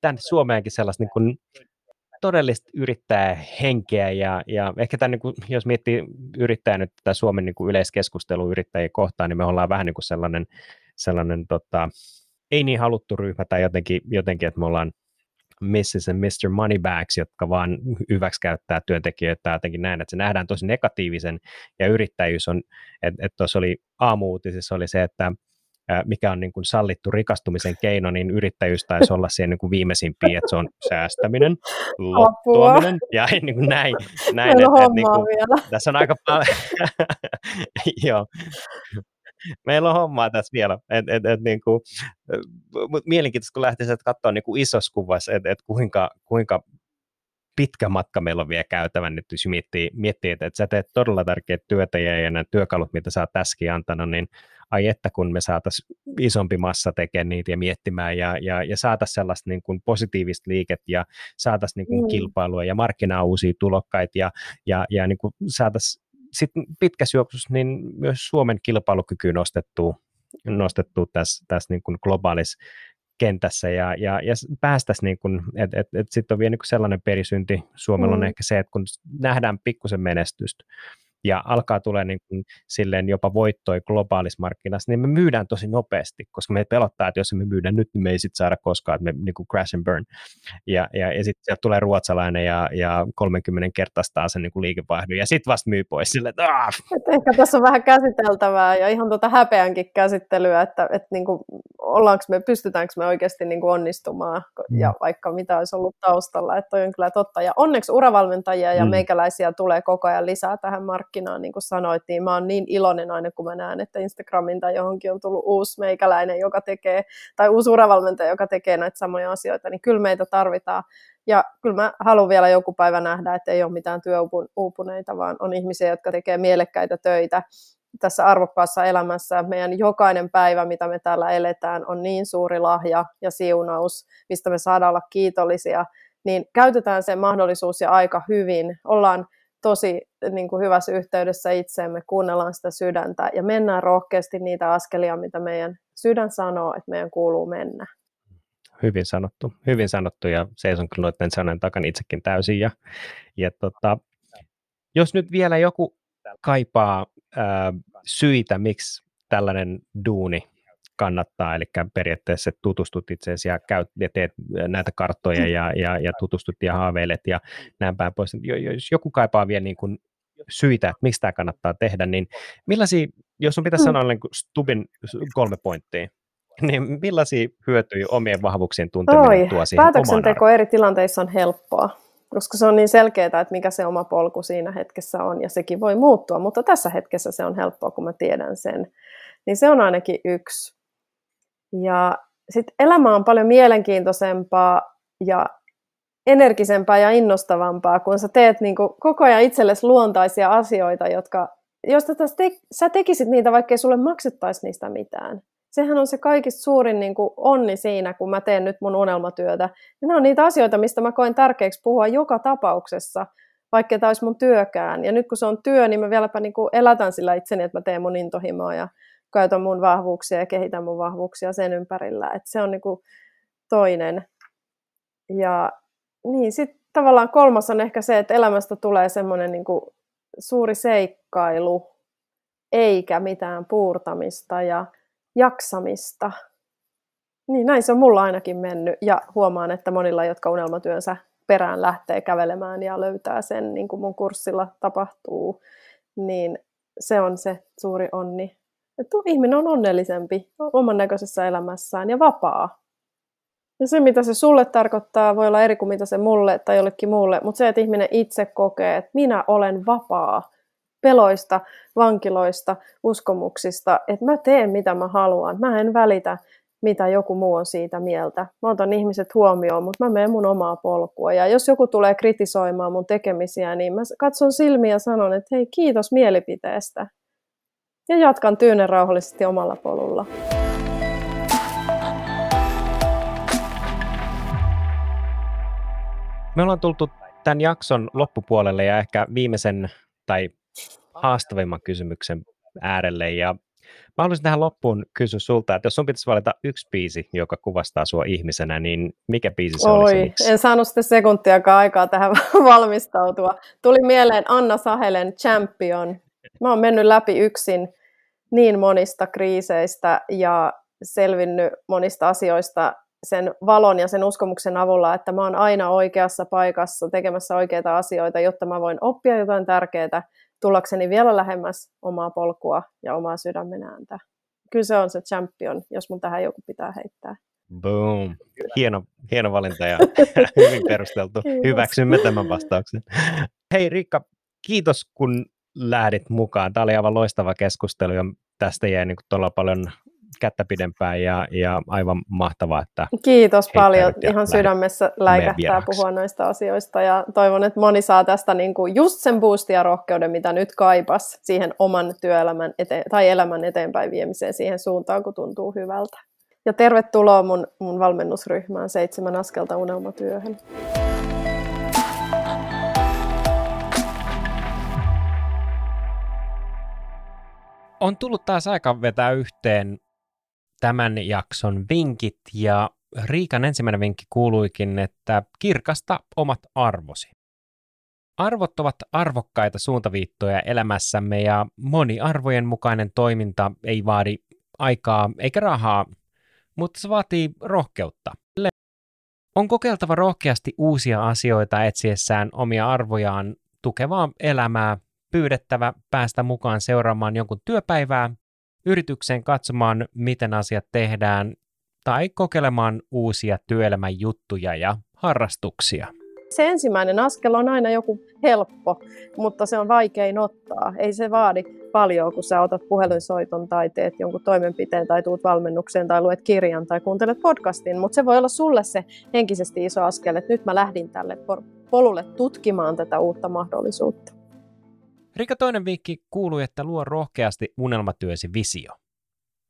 tänne Suomeenkin sellaista niin kuin, todellista henkeä ja, ja ehkä tämän, niin kuin, jos miettii yrittäjä nyt tätä Suomen niin kuin yleiskeskustelua yrittäjiä kohtaan, niin me ollaan vähän niin kuin sellainen, sellainen tota, ei niin haluttu ryhmä tai jotenkin, jotenkin että me ollaan Mrs. and Mr. Moneybags, jotka vaan hyväksi käyttää työntekijöitä jotenkin näin, että se nähdään tosi negatiivisen, ja yrittäjyys on, että et tuossa oli aamuutisissa oli se, että mikä on niin kuin sallittu rikastumisen keino, niin yrittäjyys taisi olla siihen niin kuin viimeisimpiä, että se on säästäminen, lottuaminen ja niin kuin näin. näin että, että, niin kuin, tässä on aika paljon, joo, meillä on hommaa tässä vielä. Et, et, et, niin kuin, mutta mielenkiintoista, kun lähtisi katsoa niin kuin isossa kuvassa, että et kuinka, kuinka pitkä matka meillä on vielä käytävän nyt, jos miettii, miettii että, että sä teet todella tärkeät työtä ja, ja nämä työkalut, mitä sä oot tässäkin antanut, niin ai että kun me saataisiin isompi massa tekemään niitä ja miettimään ja, ja, ja saataisiin sellaista niin kuin positiivista liiket ja saataisiin niin kuin mm. kilpailua ja markkinaa uusia tulokkaita ja, ja, ja niin kuin saataisiin sitten pitkässä juoksussa niin myös Suomen kilpailukyky nostettu, nostettu tässä, tässä niin kuin globaalissa kentässä ja, ja, ja päästäisiin, niin kuin, että et, et sitten on vielä niin sellainen perisynti, Suomella mm. on ehkä se, että kun nähdään pikkusen menestystä, ja alkaa tulee niin kuin silleen jopa voittoi globaalissa markkinassa, niin me myydään tosi nopeasti, koska me pelottaa, että jos me myydään nyt, niin me ei sitten saada koskaan, että me niin kuin crash and burn. Ja, ja, ja sitten sieltä tulee ruotsalainen ja, ja 30 kertaistaa sen niin kuin liikevaihdon, ja sitten vasta myy pois sille, että Et ehkä tässä on vähän käsiteltävää ja ihan tuota häpeänkin käsittelyä, että, että niin kuin, ollaanko me, pystytäänkö me oikeasti niin kuin onnistumaan, mm. ja vaikka mitä olisi ollut taustalla, että toi on kyllä totta. Ja onneksi uravalmentajia ja mm. meikäläisiä tulee koko ajan lisää tähän markkinoille markkinaan, niin kuin sanoit, niin mä oon niin iloinen aina, kun mä näen, että Instagramin tai johonkin on tullut uusi meikäläinen, joka tekee, tai uusi uravalmentaja, joka tekee näitä samoja asioita, niin kyllä meitä tarvitaan. Ja kyllä mä haluan vielä joku päivä nähdä, että ei ole mitään työuupuneita, vaan on ihmisiä, jotka tekee mielekkäitä töitä tässä arvokkaassa elämässä. Meidän jokainen päivä, mitä me täällä eletään, on niin suuri lahja ja siunaus, mistä me saadaan olla kiitollisia, niin käytetään se mahdollisuus ja aika hyvin. Ollaan tosi niin kuin hyvässä yhteydessä itseemme, kuunnellaan sitä sydäntä ja mennään rohkeasti niitä askelia, mitä meidän sydän sanoo, että meidän kuuluu mennä. Hyvin sanottu, hyvin sanottu ja seison kyllä noiden sanojen takana itsekin täysin. Ja, ja tota, jos nyt vielä joku kaipaa ää, syitä, miksi tällainen duuni kannattaa, eli periaatteessa tutustut itseesi ja, käyt, ja teet näitä karttoja ja, ja, ja tutustut ja haaveilet ja näin päin pois. Jos joku kaipaa vielä niin kuin syitä, että miksi tämä kannattaa tehdä, niin millaisia, jos on pitäisi mm. sanoa niin kuin Stubin kolme pointtia, niin millaisia hyötyjä omien vahvuuksien tunteminen Oi, tuo siihen Päätöksenteko eri tilanteissa on helppoa, koska se on niin selkeää, että mikä se oma polku siinä hetkessä on, ja sekin voi muuttua, mutta tässä hetkessä se on helppoa, kun mä tiedän sen. Niin se on ainakin yksi. Ja sitten elämä on paljon mielenkiintoisempaa ja energisempää ja innostavampaa, kun sä teet niin kuin koko ajan itsellesi luontaisia asioita, jotka, jos te, sä tekisit niitä, vaikkei sulle maksettaisi niistä mitään. Sehän on se kaikista suurin niin kuin onni siinä, kun mä teen nyt mun unelmatyötä. Ja nämä on niitä asioita, mistä mä koen tärkeäksi puhua joka tapauksessa, vaikka tämä olisi mun työkään. Ja nyt kun se on työ, niin mä vieläpä niin kuin elätän sillä itseni, että mä teen mun intohimoa ja käytän mun vahvuuksia ja kehitän mun vahvuuksia sen ympärillä. Et se on niinku toinen. Ja niin, sitten tavallaan kolmas on ehkä se, että elämästä tulee semmoinen niinku suuri seikkailu, eikä mitään puurtamista ja jaksamista. Niin näin se on mulla ainakin mennyt ja huomaan, että monilla, jotka unelmatyönsä perään lähtee kävelemään ja löytää sen, niin kuin mun kurssilla tapahtuu, niin se on se suuri onni että ihminen on onnellisempi oman näköisessä elämässään ja vapaa. Ja se, mitä se sulle tarkoittaa, voi olla eri kuin mitä se mulle tai jollekin muulle, mutta se, että ihminen itse kokee, että minä olen vapaa peloista, vankiloista, uskomuksista, että mä teen mitä mä haluan. Mä en välitä, mitä joku muu on siitä mieltä. Mä otan ihmiset huomioon, mutta mä menen mun omaa polkua. Ja jos joku tulee kritisoimaan mun tekemisiä, niin mä katson silmiä ja sanon, että hei, kiitos mielipiteestä ja jatkan tyynen rauhallisesti omalla polulla. Me ollaan tultu tämän jakson loppupuolelle ja ehkä viimeisen tai haastavimman kysymyksen äärelle. Ja mä haluaisin tähän loppuun kysyä sulta, että jos sun pitäisi valita yksi biisi, joka kuvastaa sua ihmisenä, niin mikä biisi se Oi, olisi? en saanut sitten sekuntiakaan aikaa tähän valmistautua. Tuli mieleen Anna Sahelen Champion. Mä oon mennyt läpi yksin niin monista kriiseistä ja selvinnyt monista asioista sen valon ja sen uskomuksen avulla, että mä oon aina oikeassa paikassa tekemässä oikeita asioita, jotta mä voin oppia jotain tärkeää tullakseni vielä lähemmäs omaa polkua ja omaa sydämen ääntä. Kyllä se on se champion, jos mun tähän joku pitää heittää. Boom. Hieno, hieno valinta ja hyvin perusteltu. Hyväksymme tämän vastauksen. Hei Riikka, kiitos kun lähdit mukaan. Tämä oli aivan loistava keskustelu ja tästä jäi niin todella paljon kättä pidempään ja, ja aivan mahtavaa, että Kiitos paljon. Ihan sydämessä läikähtää puhua noista asioista ja toivon, että moni saa tästä niin kuin just sen boostia ja rohkeuden, mitä nyt kaipas siihen oman työelämän eteen, tai elämän eteenpäin viemiseen siihen suuntaan, kun tuntuu hyvältä. Ja tervetuloa mun, mun valmennusryhmään Seitsemän askelta unelmatyöhön. On tullut taas aika vetää yhteen tämän jakson vinkit ja Riikan ensimmäinen vinkki kuuluikin, että kirkasta omat arvosi. Arvot ovat arvokkaita suuntaviittoja elämässämme ja moni arvojen mukainen toiminta ei vaadi aikaa eikä rahaa, mutta se vaatii rohkeutta. On kokeiltava rohkeasti uusia asioita etsiessään omia arvojaan tukevaa elämää pyydettävä päästä mukaan seuraamaan jonkun työpäivää, yritykseen katsomaan, miten asiat tehdään, tai kokeilemaan uusia työelämän juttuja ja harrastuksia. Se ensimmäinen askel on aina joku helppo, mutta se on vaikein ottaa. Ei se vaadi paljon, kun sä otat puhelinsoiton tai teet jonkun toimenpiteen tai tuut valmennukseen tai luet kirjan tai kuuntelet podcastin, mutta se voi olla sulle se henkisesti iso askel, että nyt mä lähdin tälle polulle tutkimaan tätä uutta mahdollisuutta. Rika toinen viikki kuului, että luo rohkeasti unelmatyösi visio.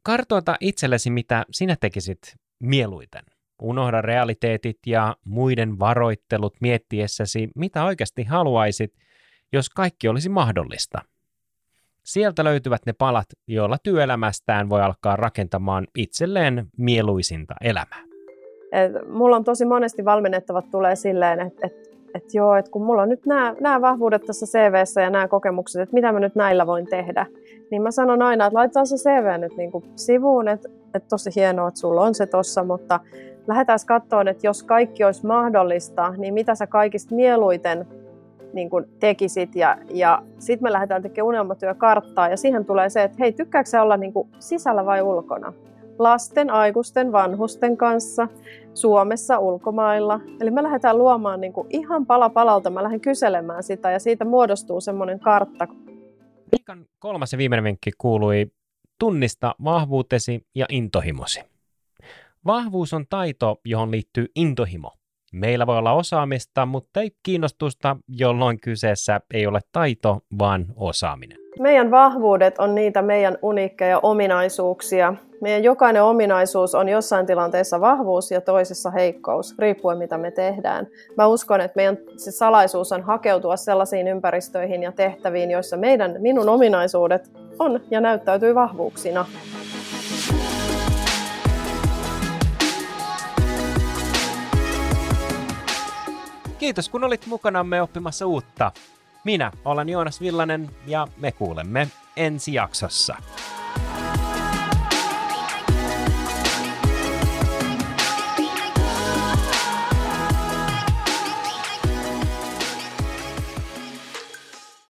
Kartoita itsellesi, mitä sinä tekisit mieluiten. Unohda realiteetit ja muiden varoittelut miettiessäsi, mitä oikeasti haluaisit, jos kaikki olisi mahdollista. Sieltä löytyvät ne palat, joilla työelämästään voi alkaa rakentamaan itselleen mieluisinta elämää. Et mulla on tosi monesti valmennettavat tulee silleen, että, että että joo, että kun mulla on nyt nämä, vahvuudet tässä CVssä ja nämä kokemukset, että mitä mä nyt näillä voin tehdä, niin mä sanon aina, että laitetaan se CV nyt niin sivuun, että, että tosi hienoa, että sulla on se tossa, mutta lähdetään katsomaan, että jos kaikki olisi mahdollista, niin mitä sä kaikista mieluiten niin kuin tekisit ja, ja sitten me lähdetään tekemään unelmatyökarttaa ja siihen tulee se, että hei, tykkääkö olla niin kuin sisällä vai ulkona? Lasten, aikuisten, vanhusten kanssa Suomessa, ulkomailla. Eli me lähdetään luomaan niin kuin ihan pala palalta, mä lähden kyselemään sitä ja siitä muodostuu semmoinen kartta. Viikon kolmas ja viimeinen vinkki kuului tunnista vahvuutesi ja intohimosi. Vahvuus on taito, johon liittyy intohimo. Meillä voi olla osaamista, mutta ei kiinnostusta, jolloin kyseessä ei ole taito, vaan osaaminen. Meidän vahvuudet on niitä meidän uniikkeja ominaisuuksia. Meidän jokainen ominaisuus on jossain tilanteessa vahvuus ja toisessa heikkous, riippuen mitä me tehdään. Mä uskon, että meidän se salaisuus on hakeutua sellaisiin ympäristöihin ja tehtäviin, joissa meidän, minun ominaisuudet on ja näyttäytyy vahvuuksina. Kiitos kun olit mukanamme oppimassa uutta. Minä olen Joonas Villanen ja me kuulemme ensi jaksossa.